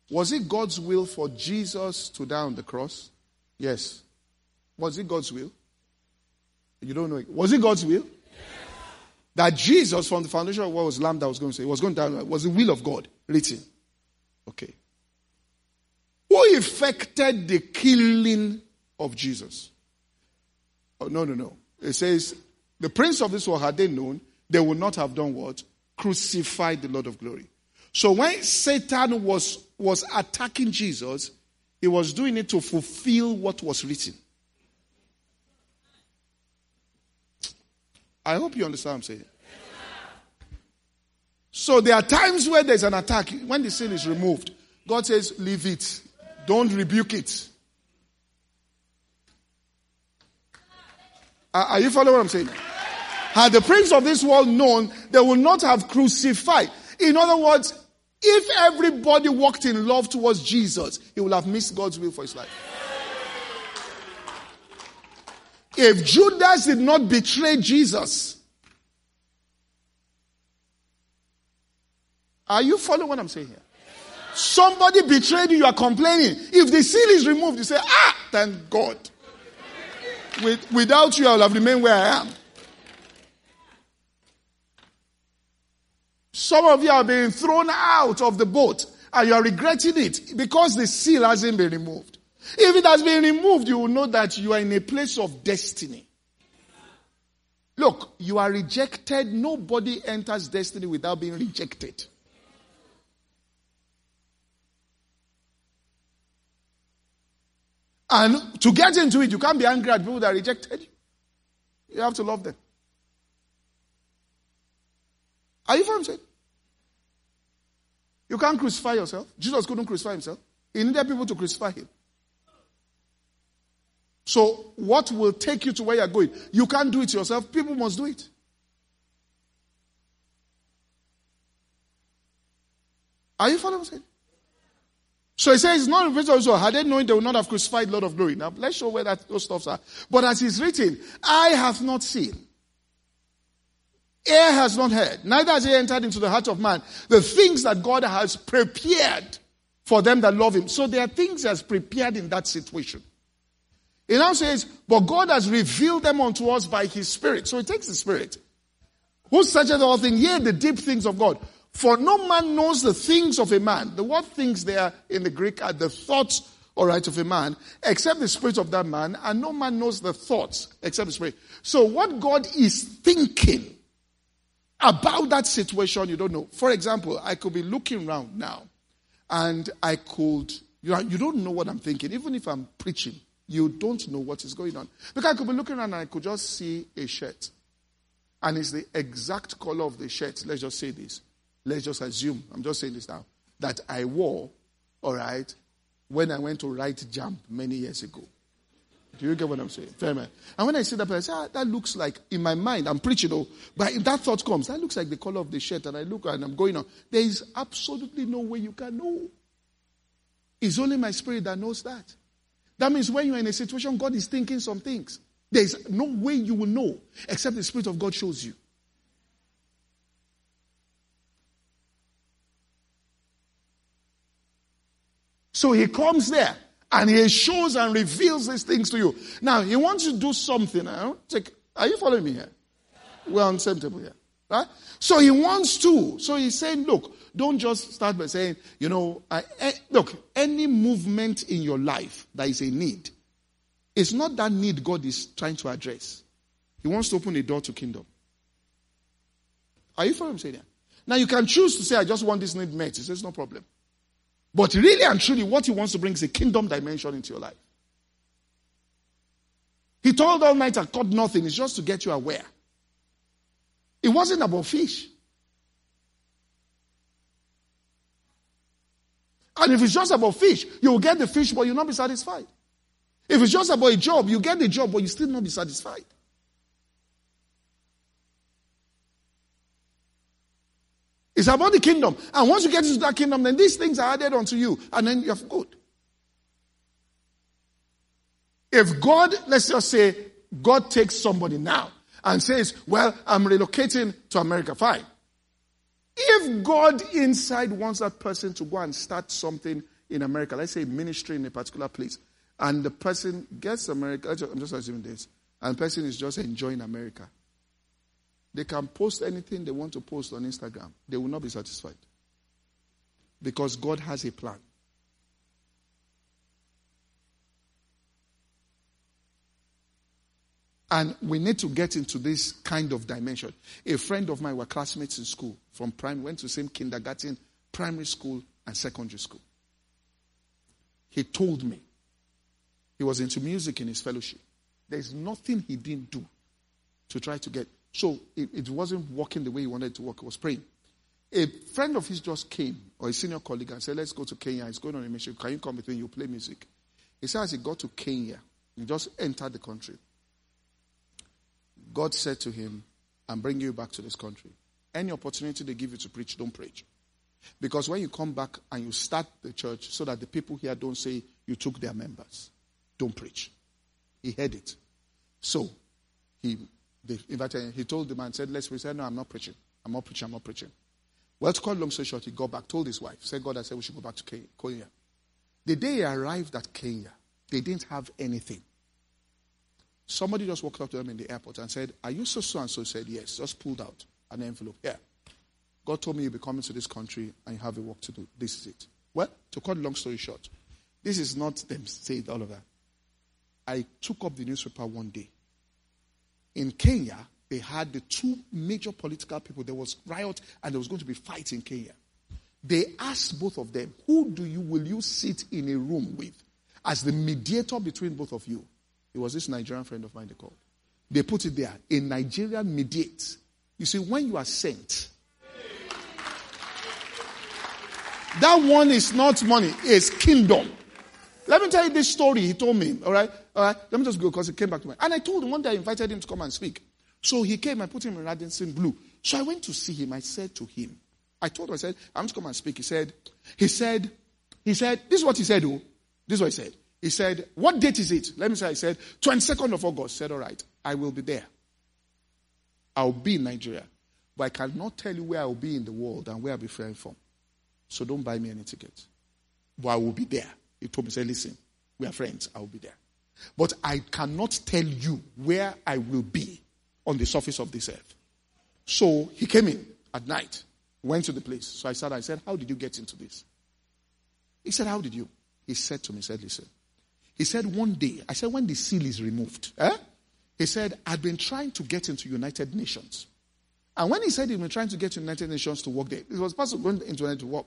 Was it God's will for Jesus to die on the cross? Yes. Was it God's will? You don't know. it. Was it God's will? That Jesus, from the foundation of what was Lamb that was going to say, was going to die, was the will of God written. Okay. Who effected the killing of Jesus? Oh, no, no, no. It says, the prince of this world, had they known, they would not have done what? Crucified the Lord of glory. So when Satan was, was attacking Jesus, he was doing it to fulfill what was written. I hope you understand what I'm saying. So there are times where there's an attack. When the sin is removed, God says, leave it. Don't rebuke it. Are you following what I'm saying? Had the prince of this world known, they would not have crucified. In other words, if everybody walked in love towards Jesus, he would have missed God's will for his life. If Judas did not betray Jesus, are you following what I'm saying here? Somebody betrayed you, you are complaining. If the seal is removed, you say, ah, thank God. With, without you, I will have remained where I am. Some of you are being thrown out of the boat and you are regretting it because the seal hasn't been removed. If it has been removed, you will know that you are in a place of destiny. Look, you are rejected. Nobody enters destiny without being rejected. And to get into it, you can't be angry at people that rejected you. You have to love them. Are you following? You can't crucify yourself. Jesus couldn't crucify himself. He needed people to crucify him. So, what will take you to where you're going? You can't do it yourself. People must do it. Are you following what? So he says, it's not vision also. Had they known, they would not have crucified Lord of glory. Now, let's show where that, those stuffs are. But as it's written, I have not seen. Ear has not heard. Neither has he entered into the heart of man. The things that God has prepared for them that love him. So there are things he has prepared in that situation. He now says, but God has revealed them unto us by his spirit. So he takes the spirit. Who searcheth all things, yea, the deep things of God. For no man knows the things of a man. The word things there in the Greek are the thoughts, all right, of a man, except the spirit of that man, and no man knows the thoughts except the spirit. So what God is thinking about that situation, you don't know. For example, I could be looking around now, and I could, you, know, you don't know what I'm thinking, even if I'm preaching. You don't know what is going on. Because I could be looking around and I could just see a shirt. And it's the exact color of the shirt. Let's just say this. Let's just assume, I'm just saying this now, that I wore, all right, when I went to write jump many years ago. Do you get what I'm saying? Fair man. And when I see that, say, ah, that looks like, in my mind, I'm preaching, though, but if that thought comes, that looks like the color of the shirt, and I look and I'm going on. There is absolutely no way you can know. It's only my spirit that knows that. That means when you're in a situation, God is thinking some things. There's no way you will know except the Spirit of God shows you. So he comes there and he shows and reveals these things to you. Now, he wants you to do something. Eh? Take, Are you following me here? We're on the same table here. Right? So he wants to. So he's saying, look, don't just start by saying, you know, I, I, look, any movement in your life that is a need, it's not that need God is trying to address. He wants to open a door to kingdom. Are you following me saying? Now you can choose to say, I just want this need met. He says, no problem. But really and truly, what he wants to bring is a kingdom dimension into your life. He told all night I caught nothing. It's just to get you aware. It wasn't about fish. And if it's just about fish, you will get the fish, but you'll not be satisfied. If it's just about a job, you get the job, but you still not be satisfied. It's about the kingdom. And once you get into that kingdom, then these things are added unto you, and then you're good. If God, let's just say, God takes somebody now and says, Well, I'm relocating to America, fine. If God inside wants that person to go and start something in America, let's say ministry in a particular place, and the person gets America, I'm just assuming this, and the person is just enjoying America, they can post anything they want to post on Instagram. They will not be satisfied. Because God has a plan. And we need to get into this kind of dimension. A friend of mine, were classmates in school from prime, went to same kindergarten, primary school, and secondary school. He told me he was into music in his fellowship. There's nothing he didn't do to try to get. So it, it wasn't working the way he wanted to work. He was praying. A friend of his just came, or a senior colleague, and said, Let's go to Kenya. He's going on a mission. Can you come with me? You play music. He said, As he got to Kenya, he just entered the country. God said to him, I'm bringing you back to this country. Any opportunity they give you to preach, don't preach. Because when you come back and you start the church so that the people here don't say you took their members, don't preach. He heard it. So he they invited him. He told the man, said, Let's preach. He said, No, I'm not preaching. I'm not preaching. I'm not preaching. Well, to cut long story short, he got back, told his wife, said, God, I said we should go back to Kenya. The day he arrived at Kenya, they didn't have anything. Somebody just walked up to them in the airport and said, Are you so so and so? Said, Yes. Just pulled out an envelope. Yeah. God told me you'll be coming to this country and you have a work to do. This is it. Well, to cut long story short, this is not them saying all of that. I took up the newspaper one day. In Kenya, they had the two major political people. There was riot and there was going to be fight in Kenya. They asked both of them, who do you will you sit in a room with as the mediator between both of you? It was this Nigerian friend of mine they called. They put it there. A Nigerian mediate. You see, when you are sent, that one is not money, it's kingdom. Let me tell you this story he told me. All right, all right. Let me just go because he came back to me. And I told him one day I invited him to come and speak. So he came. I put him in Radisson Blu. So I went to see him. I said to him, I told him, I said, I'm to come and speak. He said, he said, he said, this is what he said. Oh, this is what he said. He said, what date is it? Let me say, I said, 22nd of August. said, all right, I will be there. I'll be in Nigeria. But I cannot tell you where I'll be in the world and where I'll be flying from. So don't buy me any tickets. But I will be there. He told me, say, listen, we are friends. I will be there. But I cannot tell you where I will be on the surface of this earth. So he came in at night, went to the place. So I said, I said, how did you get into this? He said, how did you? He said to me, he said, listen. He said, one day, I said, when the seal is removed, eh? he said, I've been trying to get into United Nations. And when he said he'd been trying to get to United Nations to work there, it was possible going into to work.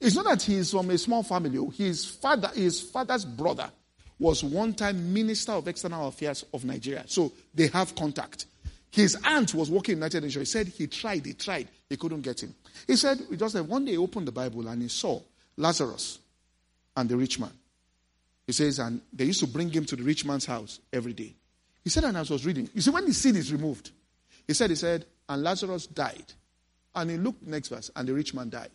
It's not that he's from a small family. His father, his father's brother was one time Minister of External Affairs of Nigeria. So they have contact. His aunt was working in United Nations. He said he tried, he tried, he couldn't get him. He said, he just said, one day he opened the Bible and he saw Lazarus and the rich man. He says, and they used to bring him to the rich man's house every day. He said, and I was reading, you see, when the seed is removed, he said, he said, and Lazarus died. And he looked next verse, and the rich man died.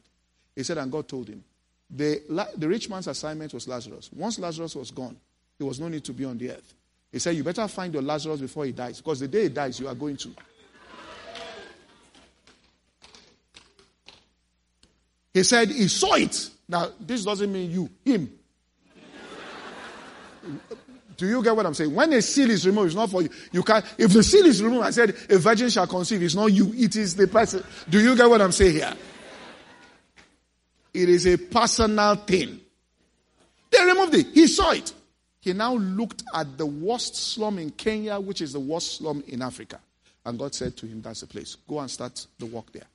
He said, and God told him, the, the rich man's assignment was Lazarus. Once Lazarus was gone, there was no need to be on the earth. He said, You better find your Lazarus before he dies, because the day he dies, you are going to. He said, He saw it. Now, this doesn't mean you, him. Do you get what I'm saying? When a seal is removed, it's not for you. You can if the seal is removed, I said a virgin shall conceive, it's not you, it is the person. Do you get what I'm saying here? It is a personal thing. They removed it. He saw it. He now looked at the worst slum in Kenya, which is the worst slum in Africa. And God said to him, That's the place. Go and start the work there.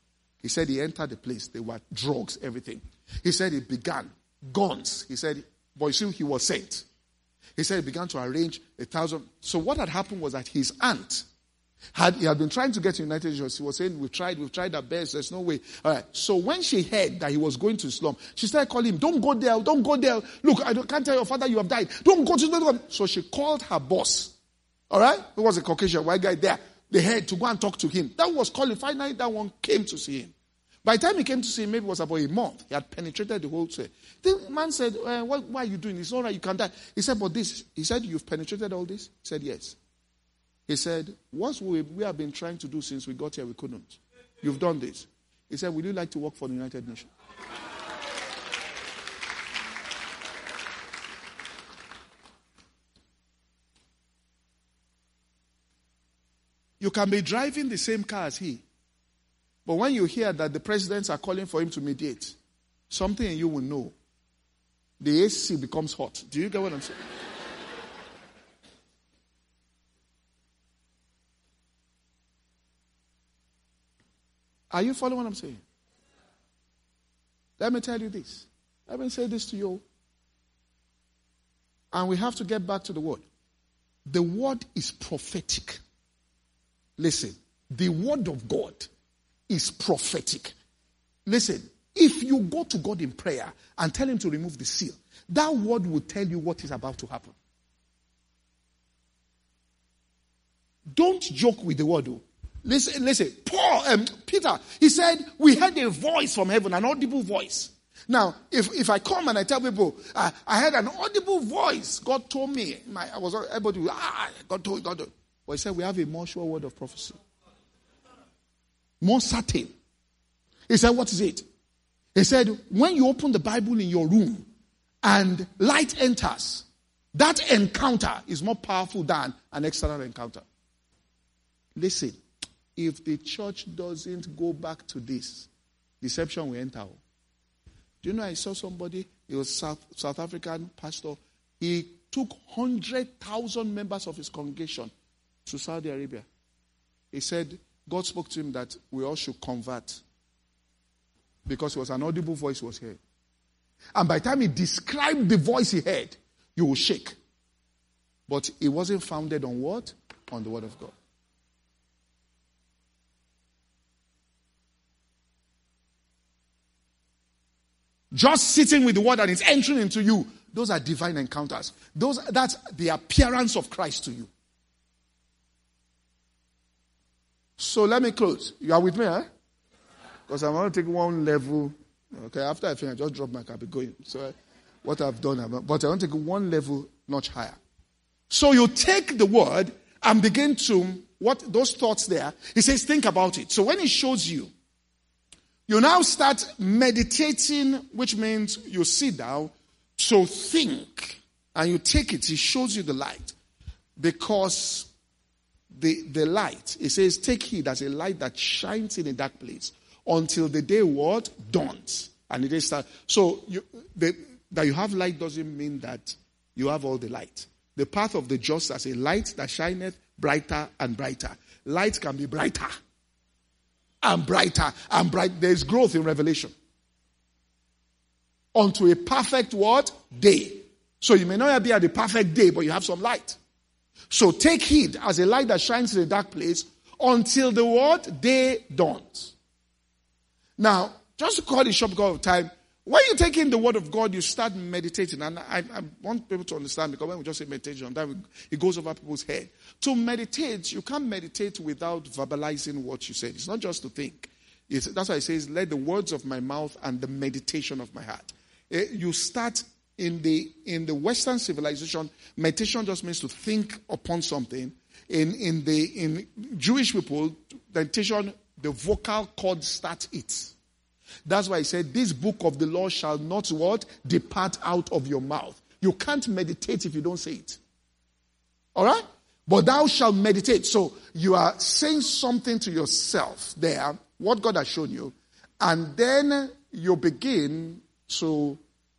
He said he entered the place. There were drugs, everything. He said he began. Guns. He said, Boy, see, he was sent. He said he began to arrange a thousand. So what had happened was that his aunt had, he had been trying to get to United Nations. He was saying, We've tried, we've tried our best, there's no way. All right. So when she heard that he was going to slum, she started calling him, Don't go there, don't go there. Look, I can't tell your father you have died. Don't go to the So she called her boss. All right? It was a Caucasian white guy there. They had to go and talk to him. That was qualified. Now that one came to see him. By the time he came to see him, maybe it was about a month. He had penetrated the whole thing. The man said, uh, what, Why are you doing this? All right, you can die. He said, But this. He said, You've penetrated all this? He said, Yes. He said, What we, we have been trying to do since we got here, we couldn't. You've done this. He said, Would you like to work for the United Nations? You can be driving the same car as he. But when you hear that the presidents are calling for him to mediate, something you will know. The AC becomes hot. Do you get what I'm saying? Are you following what I'm saying? Let me tell you this. Let me say this to you. And we have to get back to the word. The word is prophetic. Listen, the word of God is prophetic. Listen, if you go to God in prayer and tell Him to remove the seal, that word will tell you what is about to happen. Don't joke with the word, though. Listen, listen. Paul, um, Peter, he said, we heard a voice from heaven, an audible voice. Now, if, if I come and I tell people, uh, I heard an audible voice, God told me, my, I was able to, ah, God told, God told. But he said, we have a more sure word of prophecy. More certain. He said, what is it? He said, when you open the Bible in your room and light enters, that encounter is more powerful than an external encounter. Listen, if the church doesn't go back to this, deception will enter. Do you know I saw somebody, he was South, South African pastor. He took 100,000 members of his congregation to Saudi Arabia. He said, God spoke to him that we all should convert because it was an audible voice was heard. And by the time he described the voice he heard, you will shake. But it wasn't founded on what? On the word of God. Just sitting with the word and it's entering into you. Those are divine encounters. Those, that's the appearance of Christ to you. So let me close. You are with me, eh? Because I'm going to take one level. Okay, after I finish, I just drop my car, be going. So what I've done, but I want to take one level notch higher. So you take the word and begin to, what those thoughts there, he says, think about it. So when he shows you, you now start meditating, which means you sit down to think and you take it. He shows you the light because the, the light, it says, take heed as a light that shines in a dark place until the day what? Dawns. And the day starts. So you, the, that you have light doesn't mean that you have all the light. The path of the just as a light that shineth brighter and brighter. Light can be brighter and brighter and bright. There is growth in revelation. Unto a perfect what? Day. So you may not be at the perfect day, but you have some light. So take heed as a light that shines in a dark place until the what? Day dawns. Now, just to call it short because of time, when you take in the word of God, you start meditating. And I, I, want people to understand because when we just say meditation, that it goes over people's head. To meditate, you can't meditate without verbalizing what you said. It's not just to think. It's, that's why it says, let the words of my mouth and the meditation of my heart. Eh, you start in the, in the Western civilization, meditation just means to think upon something. In, in the, in Jewish people, meditation, the vocal cord starts it. That's why he said, This book of the law shall not what? Depart out of your mouth. You can't meditate if you don't say it. Alright? But thou shalt meditate. So you are saying something to yourself there, what God has shown you, and then you begin to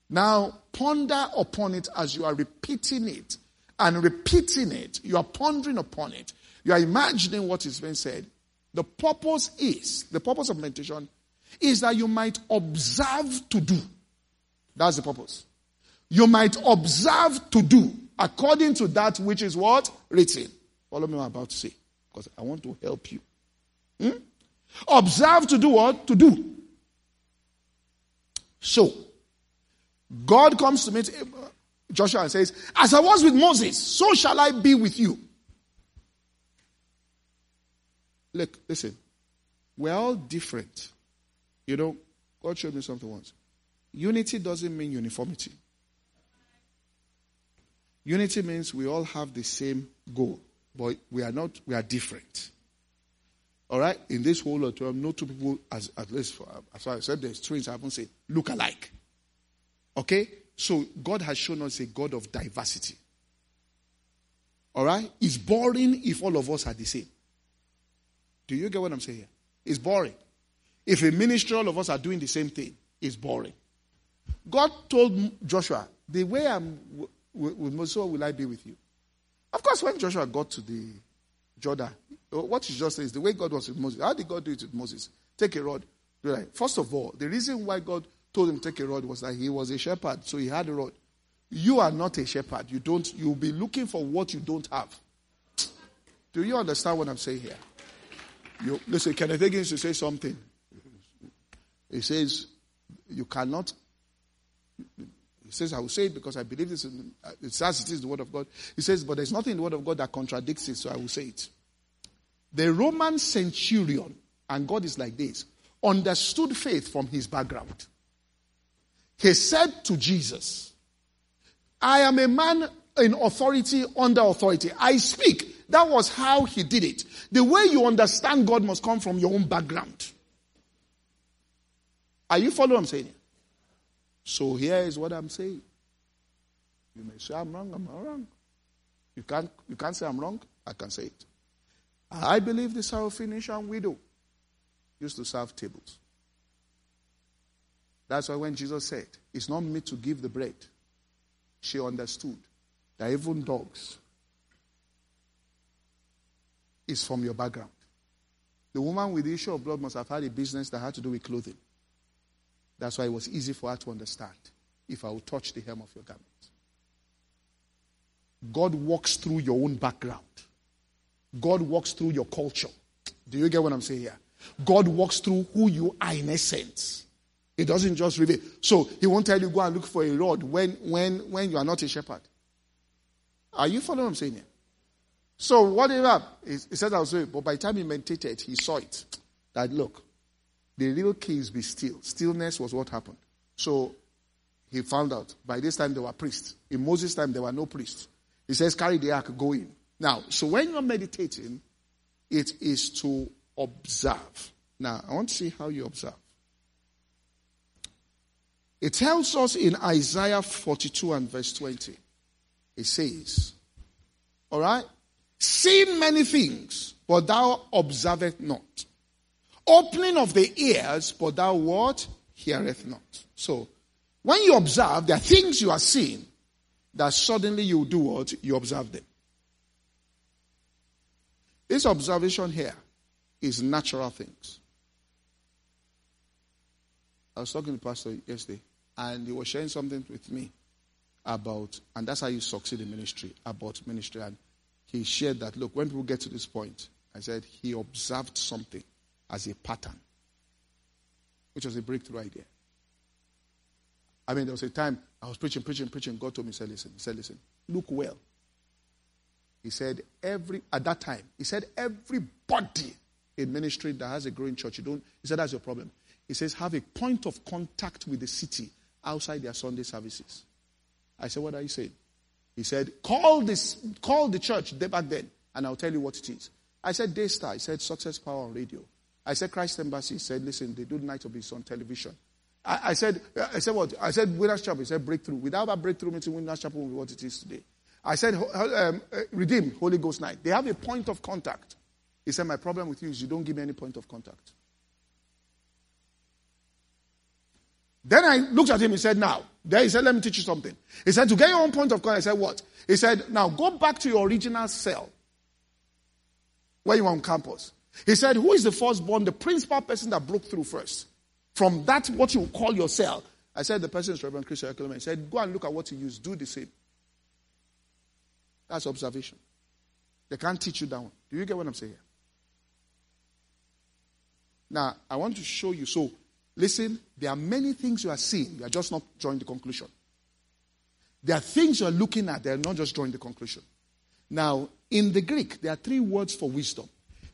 now ponder upon it as you are repeating it. And repeating it, you are pondering upon it. You are imagining what is being said. The purpose is, the purpose of meditation is that you might observe to do. That's the purpose. You might observe to do according to that which is what? Written. Follow me what I'm about to say. Because I want to help you. Hmm? Observe to do what? To do. So, God comes to meet Joshua and says, As I was with Moses, so shall I be with you. Look, listen. We're all different. You know, God showed me something once. Unity doesn't mean uniformity. Unity means we all have the same goal, but we are not, we are different. All right? In this whole auditorium, no two people, as, at least for, as I said, there's twins, I haven't said, look alike. Okay? So God has shown us a God of diversity. All right? It's boring if all of us are the same. Do you get what I'm saying here? It's boring. If a ministry, all of us are doing the same thing, it's boring. God told Joshua, the way I'm with Moses, so will I be with you. Of course, when Joshua got to the Jordan, uh, what he just says, the way God was with Moses, how did God do it with Moses? Take a rod. First of all, the reason why God told him to take a rod was that he was a shepherd, so he had a rod. You are not a shepherd. You don't, you'll be looking for what you don't have. Do you understand what I'm saying here? You, listen, Kenneth Hagin to say something. He says, You cannot. He says, I will say it because I believe this. Uh, it's as it is the word of God. He says, But there's nothing in the word of God that contradicts it, so I will say it. The Roman centurion, and God is like this, understood faith from his background. He said to Jesus, I am a man in authority under authority. I speak. That was how he did it. The way you understand God must come from your own background. Are you following what I'm saying? So here is what I'm saying. You may say I'm wrong, I'm not wrong. You can't, you can't say I'm wrong, I can say it. I believe the Syrophoenician widow used to serve tables. That's why when Jesus said, It's not me to give the bread, she understood that even dogs is from your background. The woman with the issue of blood must have had a business that had to do with clothing. That's why it was easy for her to understand if I would touch the hem of your garment. God walks through your own background. God walks through your culture. Do you get what I'm saying here? God walks through who you are in essence. It doesn't just reveal. So he won't tell you go and look for a rod when when when you are not a shepherd. Are you following what I'm saying here? So whatever he, he said I was doing, but by the time he meditated, he saw it. That look, the little key is be still. Stillness was what happened. So he found out. By this time there were priests. In Moses' time there were no priests. He says, carry the ark, go in. Now, so when you're meditating, it is to observe. Now, I want to see how you observe. It tells us in Isaiah 42 and verse 20. It says, All right? Seeing many things, but thou observest not. Opening of the ears, but thou what? Heareth not. So, when you observe, there are things you are seeing that suddenly you do what? You observe them. This observation here is natural things. I was talking to Pastor yesterday, and he was sharing something with me about, and that's how you succeed in ministry, about ministry. And he shared that, look, when people get to this point, I said he observed something as a pattern, which was a breakthrough idea. I mean, there was a time I was preaching, preaching, preaching. God told me, say, listen, he said, listen, look well. He said, every, at that time, he said, everybody in ministry that has a growing church, you don't, he said, that's your problem. He says, have a point of contact with the city outside their Sunday services. I said, what are you saying? He said, call this, call the church back then, and I'll tell you what it is. I said, Daystar. He said, Success Power on radio. I said, Christ Embassy. Said, listen, they do Night of Bliss on television. I, I, said, I said what? I said Winners Chapel. He said breakthrough. Without that breakthrough meeting, Winners Chapel will be what it is today. I said um, uh, Redeem, Holy Ghost Night. They have a point of contact. He said, my problem with you is you don't give me any point of contact. Then I looked at him. He said, now. Then he said, let me teach you something. He said, to get your own point of contact. I said, what? He said, now go back to your original cell where you were on campus. He said, who is the firstborn, the principal person that broke through first? From that, what you call your cell. I said, the person is Reverend Christian Ekelman. He said, go and look at what he used. Do the same. That's observation. They can't teach you that one. Do you get what I'm saying? Now, I want to show you. So, listen, there are many things you are seeing. You are just not drawing the conclusion. There are things you are looking at. They are not just drawing the conclusion. Now, in the Greek, there are three words for wisdom.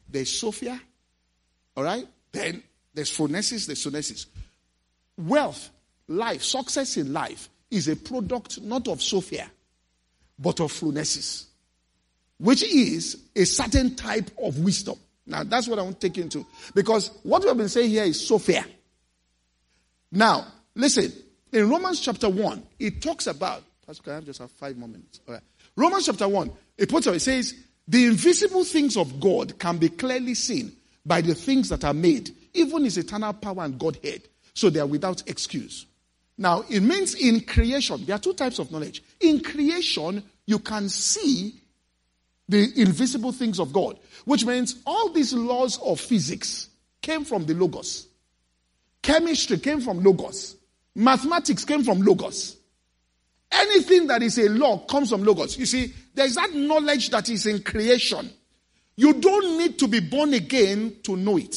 There's Sophia, all right? Then there's phronesis, there's sunesis. Wealth, life, success in life is a product not of Sophia, but of phronesis, which is a certain type of wisdom. Now, that's what I want to take into. Because what we have been saying here is Sophia. Now, listen, in Romans chapter 1, it talks about, Pastor, I just have five more minutes. All right. Romans chapter 1, it puts it, it says, the invisible things of God can be clearly seen by the things that are made, even his eternal power and Godhead. So they are without excuse. Now, it means in creation, there are two types of knowledge. In creation, you can see the invisible things of God, which means all these laws of physics came from the Logos. Chemistry came from Logos. Mathematics came from Logos. Anything that is a law comes from Logos. You see, there's that knowledge that is in creation. You don't need to be born again to know it.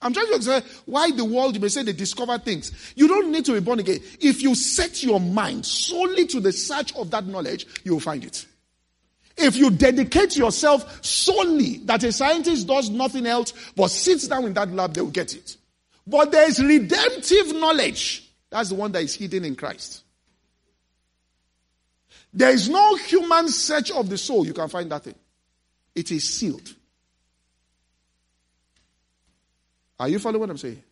I'm trying to explain why the world, you may say they discover things. You don't need to be born again. If you set your mind solely to the search of that knowledge, you will find it. If you dedicate yourself solely that a scientist does nothing else but sits down in that lab, they will get it. But there is redemptive knowledge. That's the one that is hidden in Christ. There is no human search of the soul. You can find that thing. It is sealed. Are you following what I'm saying?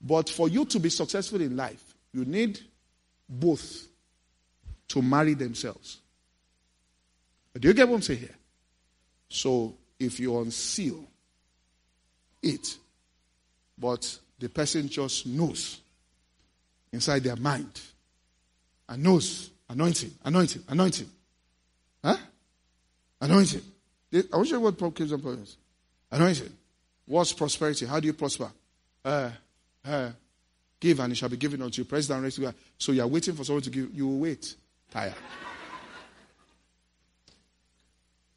But for you to be successful in life, you need both to marry themselves. Do you get what I'm saying here? So if you unseal it, but the person just knows inside their mind and knows anointing, anointing, anointing. Huh? Anointing. I want to show you what comes up is. Anointing. What's prosperity? How do you prosper? Uh, uh, give and it shall be given unto you. Press down, raise to So you are waiting for someone to give. You will wait. Tired.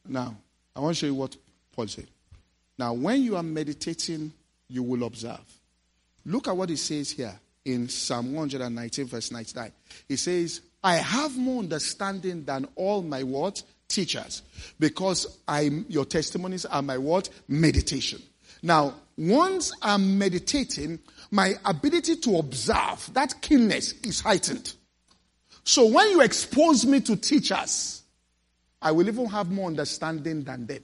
now, I want to show you what Paul said. Now, when you are meditating, you will observe. Look at what he says here in Psalm 119, verse 99. He says, I have more understanding than all my what? Teachers. Because I'm, your testimonies are my what? Meditation. Now, once I'm meditating, my ability to observe, that keenness is heightened. So when you expose me to teachers, I will even have more understanding than them.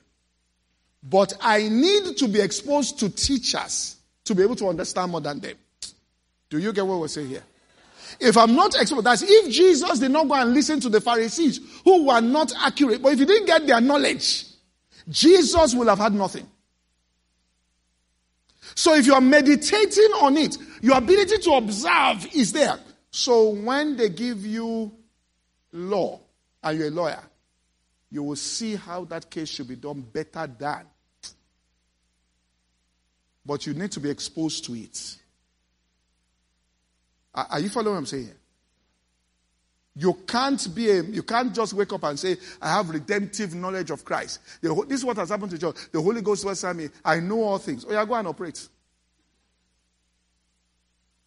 But I need to be exposed to teachers to be able to understand more than them. Do you get what we're saying here? If I'm not exposed, that's if Jesus did not go and listen to the Pharisees who were not accurate, but if he didn't get their knowledge, Jesus will have had nothing. So if you are meditating on it, your ability to observe is there. So when they give you law and you're a lawyer, you will see how that case should be done better than. But you need to be exposed to it. Are you following what I'm saying? You can't be a, you can't just wake up and say, I have redemptive knowledge of Christ. The, this is what has happened to John. The Holy Ghost was telling me, I know all things. Oh yeah, go and operate.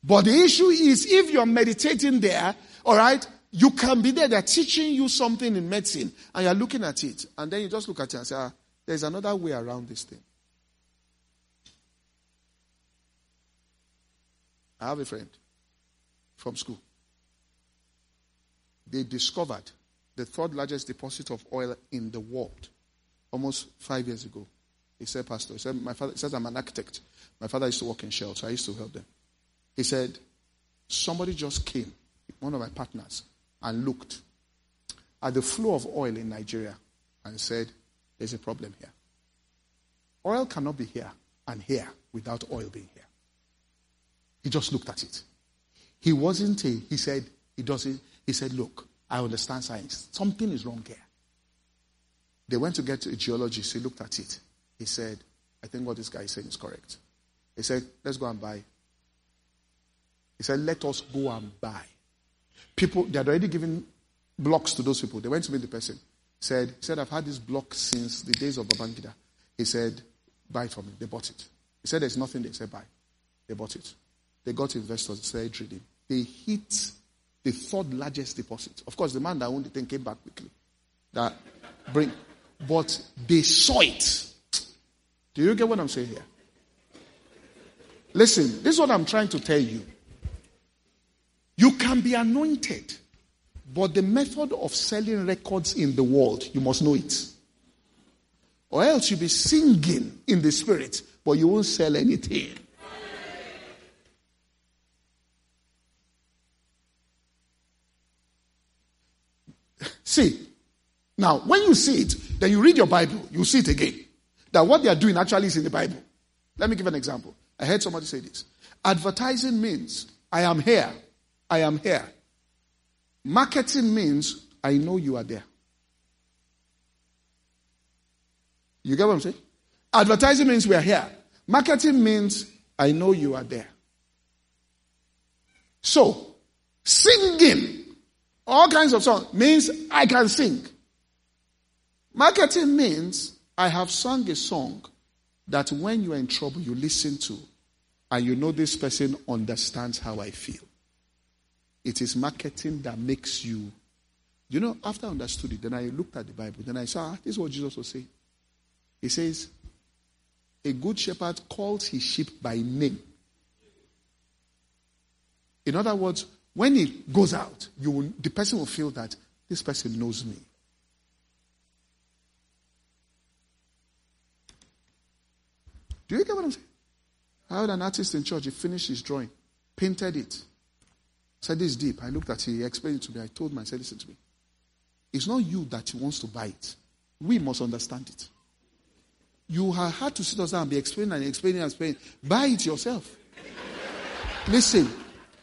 But the issue is if you're meditating there, all right, you can be there. They're teaching you something in medicine and you're looking at it. And then you just look at it and say, ah, there's another way around this thing. I have a friend from school. They discovered the third largest deposit of oil in the world almost five years ago. He said, Pastor, he said, my father he says I'm an architect. My father used to work in Shell, so I used to help them. He said, somebody just came, one of my partners, and looked at the flow of oil in Nigeria and said, There's a problem here. Oil cannot be here and here without oil being here. He just looked at it. He wasn't a, he said, he doesn't, he said, look, I understand science. Something is wrong here. They went to get a geologist. He looked at it. He said, I think what this guy is saying is correct. He said, let's go and buy. He said, let us go and buy. People, they had already given blocks to those people. They went to meet the person. Said, he said, I've had this block since the days of Babangida. He said, buy from me. They bought it. He said, there's nothing. They said, buy. They bought it. They got investors, They started trading. They hit the third largest deposit. Of course, the man that owned the thing came back quickly. That bring, but they saw it. Do you get what I'm saying here? Listen, this is what I'm trying to tell you. You can be anointed, but the method of selling records in the world, you must know it. Or else you'll be singing in the spirit, but you won't sell anything. See, now when you see it, then you read your Bible, you see it again. That what they are doing actually is in the Bible. Let me give an example. I heard somebody say this. Advertising means I am here. I am here. Marketing means I know you are there. You get what I'm saying? Advertising means we are here. Marketing means I know you are there. So, singing all kinds of songs means I can sing. Marketing means I have sung a song that when you are in trouble, you listen to, and you know this person understands how I feel. It is marketing that makes you. You know, after I understood it, then I looked at the Bible, then I saw ah, this is what Jesus was saying. He says, A good shepherd calls his sheep by name. In other words, when he goes out, you will, the person will feel that this person knows me. Do you get what I'm saying? I had an artist in church, he finished his drawing, painted it, said this deep. I looked at it, he explained it to me. I told him, I said, listen to me. It's not you that wants to buy it. We must understand it. You have had to sit us down and be explaining and explaining and explaining. Buy it yourself. Listen,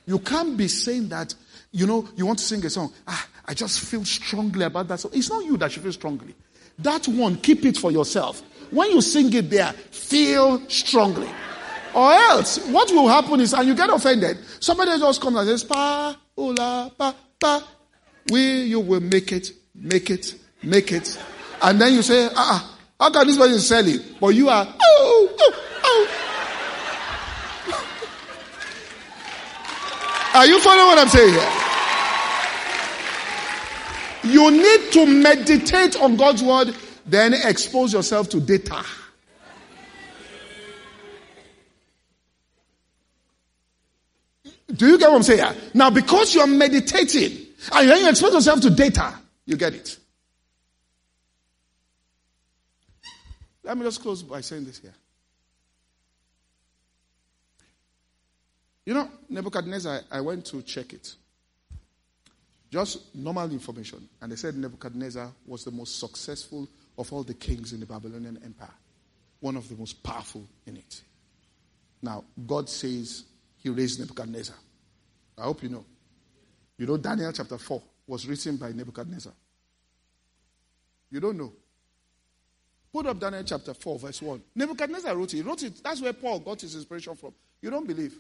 you can't be saying that, you know, you want to sing a song. Ah, I just feel strongly about that song. It's not you that should feel strongly. That one, keep it for yourself. When you sing it there, feel strongly. Or else, what will happen is, and you get offended, somebody just comes and says, Pa, ola, pa, pa. We, you will make it, make it, make it. And then you say, ah, ah how can this person sell it? But you are, oh, oh, oh. Are you following what I'm saying here? You need to meditate on God's word, then expose yourself to data. Do you get what I'm saying? Now, because you're meditating and then you expose yourself to data, you get it. Let me just close by saying this here. You know, Nebuchadnezzar, I went to check it. Just normal information. And they said Nebuchadnezzar was the most successful of all the kings in the Babylonian Empire, one of the most powerful in it. Now, God says he raised Nebuchadnezzar. I hope you know. You know, Daniel chapter 4 was written by Nebuchadnezzar. You don't know. Put up Daniel chapter 4, verse 1. Nebuchadnezzar wrote it. He wrote it. That's where Paul got his inspiration from. You don't believe.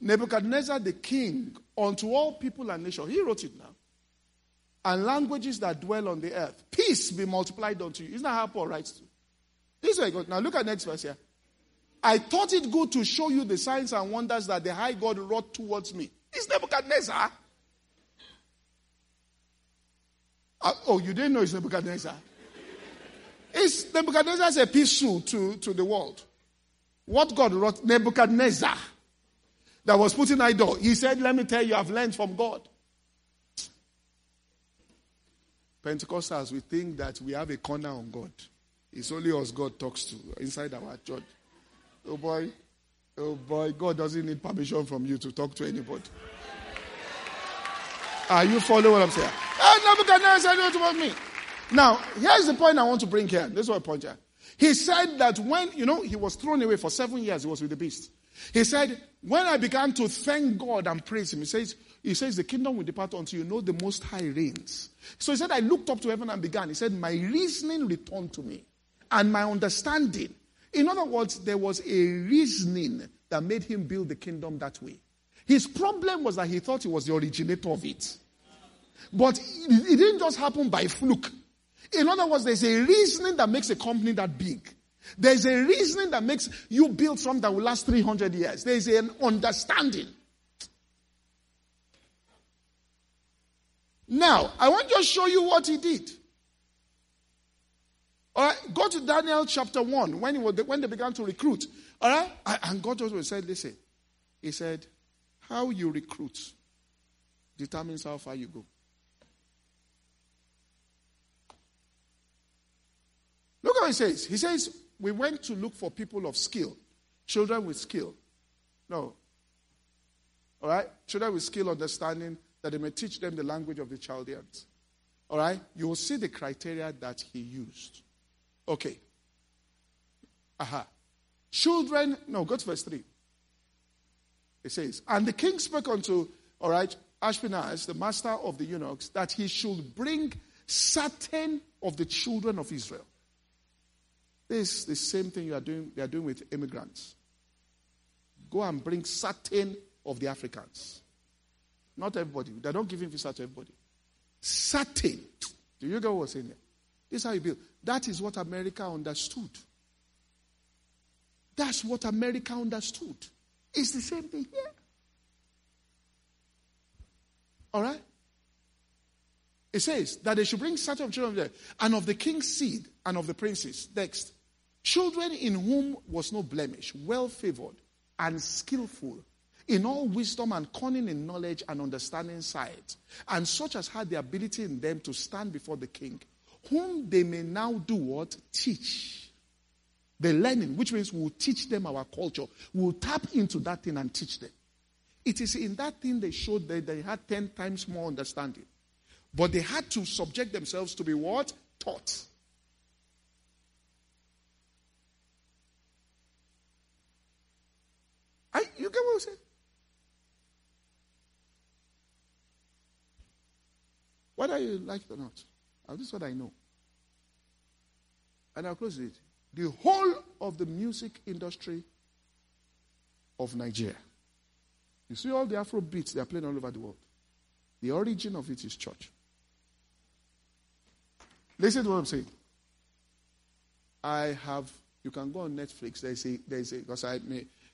Nebuchadnezzar, the king, unto all people and nations. He wrote it now. And languages that dwell on the earth. Peace be multiplied unto you. Isn't that how Paul writes to? This way goes. Now look at next verse here. I thought it good to show you the signs and wonders that the high God wrought towards me. It's Nebuchadnezzar. Uh, oh, you didn't know it's Nebuchadnezzar? It's Nebuchadnezzar a peace to, to the world. What God wrote, Nebuchadnezzar, that was put in idol, he said, Let me tell you, I've learned from God. Pentecostals, we think that we have a corner on God. It's only us God talks to inside our church. Oh boy, oh boy, God doesn't need permission from you to talk to anybody. Are you following what I'm saying? Eh, oh, Nebuchadnezzar said, What about me? Now, here's the point I want to bring here. This is what point here. He said that when, you know, he was thrown away for seven years, he was with the beast. He said, when I began to thank God and praise him, he says, he says, the kingdom will depart until you know the most high reigns. So he said, I looked up to heaven and began. He said, my reasoning returned to me and my understanding. In other words, there was a reasoning that made him build the kingdom that way. His problem was that he thought he was the originator of it. But it didn't just happen by fluke. In other words, there's a reasoning that makes a company that big. There's a reasoning that makes you build something that will last 300 years. There's an understanding. Now, I want to show you what he did. All right, go to Daniel chapter 1 when, he was, when they began to recruit. All right, and God also said, Listen, He said, How you recruit determines how far you go. Look what he says. He says, We went to look for people of skill, children with skill. No. All right? Children with skill, understanding, that they may teach them the language of the Chaldeans. All right? You will see the criteria that he used. Okay. Aha. Children, no, go to verse 3. It says, And the king spoke unto, all right, Ashpenaz, the master of the eunuchs, that he should bring certain of the children of Israel this is the same thing you are doing, they are doing with immigrants. Go and bring certain of the Africans. Not everybody. They don't give visa to everybody. Certain. Do you get what I'm saying there? This is how you build. That is what America understood. That's what America understood. It's the same thing here. All right? It says that they should bring certain of children there, and of the king's seed and of the princes. Next. Children in whom was no blemish, well favored and skillful in all wisdom and cunning in knowledge and understanding sight, and such as had the ability in them to stand before the king, whom they may now do what? Teach. The learning, which means we'll teach them our culture. We'll tap into that thing and teach them. It is in that thing they showed that they had 10 times more understanding. But they had to subject themselves to be what? Taught. I, you get what I'm saying? Whether you like it or not, this is what I know. And I'll close it. The whole of the music industry of Nigeria. You see all the Afro beats they are playing all over the world. The origin of it is church. Listen to what I'm saying. I have, you can go on Netflix. There's a, there's a, because I,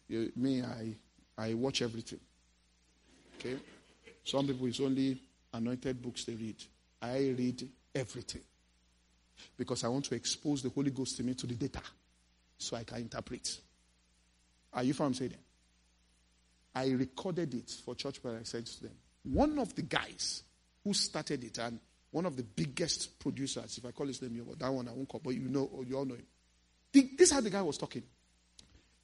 me, me I, I watch everything. Okay? Some people, it's only anointed books they read. I read everything. Because I want to expose the Holy Ghost to me to the data so I can interpret. Are you from saying? I recorded it for church where I said to them. One of the guys who started it and one of the biggest producers, if I call his name, that one I won't call, but you know, you all know him. This is how the guy was talking.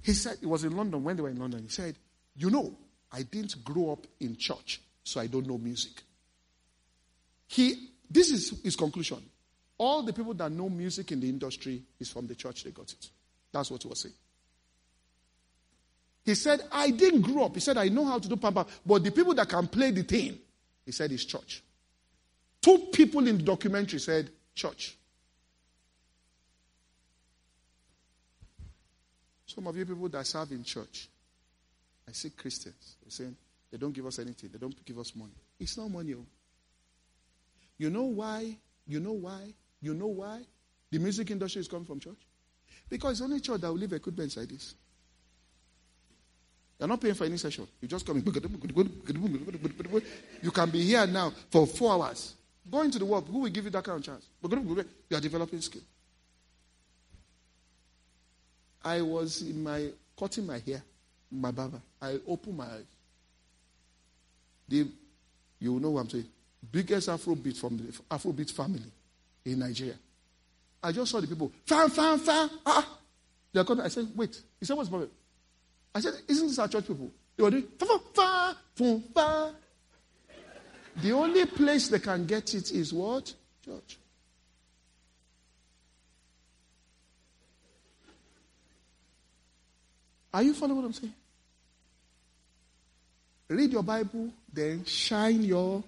He said, it was in London when they were in London. He said, You know, I didn't grow up in church, so I don't know music. He, this is his conclusion. All the people that know music in the industry is from the church they got it. That's what he was saying. He said, I didn't grow up. He said, I know how to do pampa, but the people that can play the thing, he said, is church. Two people in the documentary said, church. Some of you people that serve in church, I see Christians, they're saying, they don't give us anything, they don't give us money. It's not money. Oh. You know why? You know why? You know why the music industry is coming from church? Because it's only church that will leave equipment like this. You're not paying for any session. You just come in. You can be here now for four hours. Go into the world. Who will give you that kind of chance? You are developing skill. I was in my cutting my hair, my barber. I opened my eyes. The, you know what I'm saying. Biggest Afrobeat from the Afrobeat family in Nigeria. I just saw the people, fan, fan, fan. Ah, they're coming. I said, wait. He said, what's the problem? I said, isn't this our church people? They were doing, fa, fa, fa, fa. The only place they can get it is what? Church. Are you following what I'm saying? Read your Bible, then shine your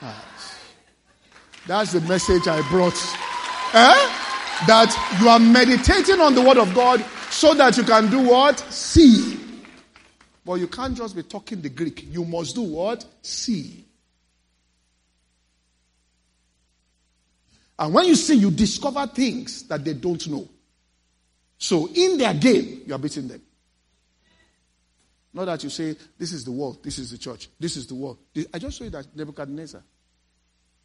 eyes. That's the message I brought. Eh? That you are meditating on the Word of God so that you can do what? See. But you can't just be talking the Greek. You must do what? See. And when you see, you discover things that they don't know. So in their game, you are beating them. Not that you say, this is the world, this is the church, this is the world. I just saw that Nebuchadnezzar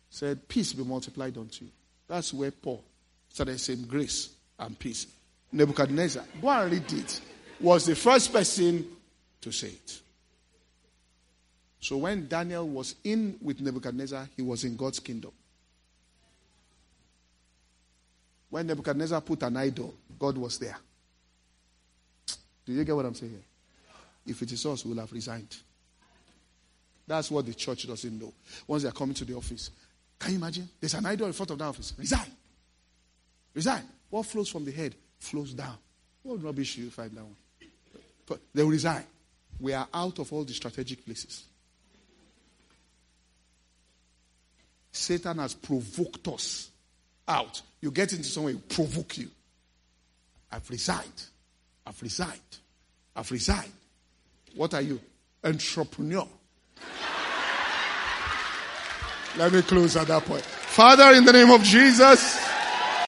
said, Peace be multiplied unto you. That's where Paul started saying grace and peace. Nebuchadnezzar, go and read it, was the first person to say it. So when Daniel was in with Nebuchadnezzar, he was in God's kingdom. When Nebuchadnezzar put an idol, God was there. Do you get what I'm saying? If it is us, we'll have resigned. That's what the church doesn't know. Once they're coming to the office, can you imagine? There's an idol in front of the office. Resign. Resign. What flows from the head flows down. What rubbish you find that one? But they will resign. We are out of all the strategic places. Satan has provoked us out. You get into somewhere, he provoke you. I've resigned. I've resigned. I've resigned. What are you? Entrepreneur. Let me close at that point. Father, in the name of Jesus.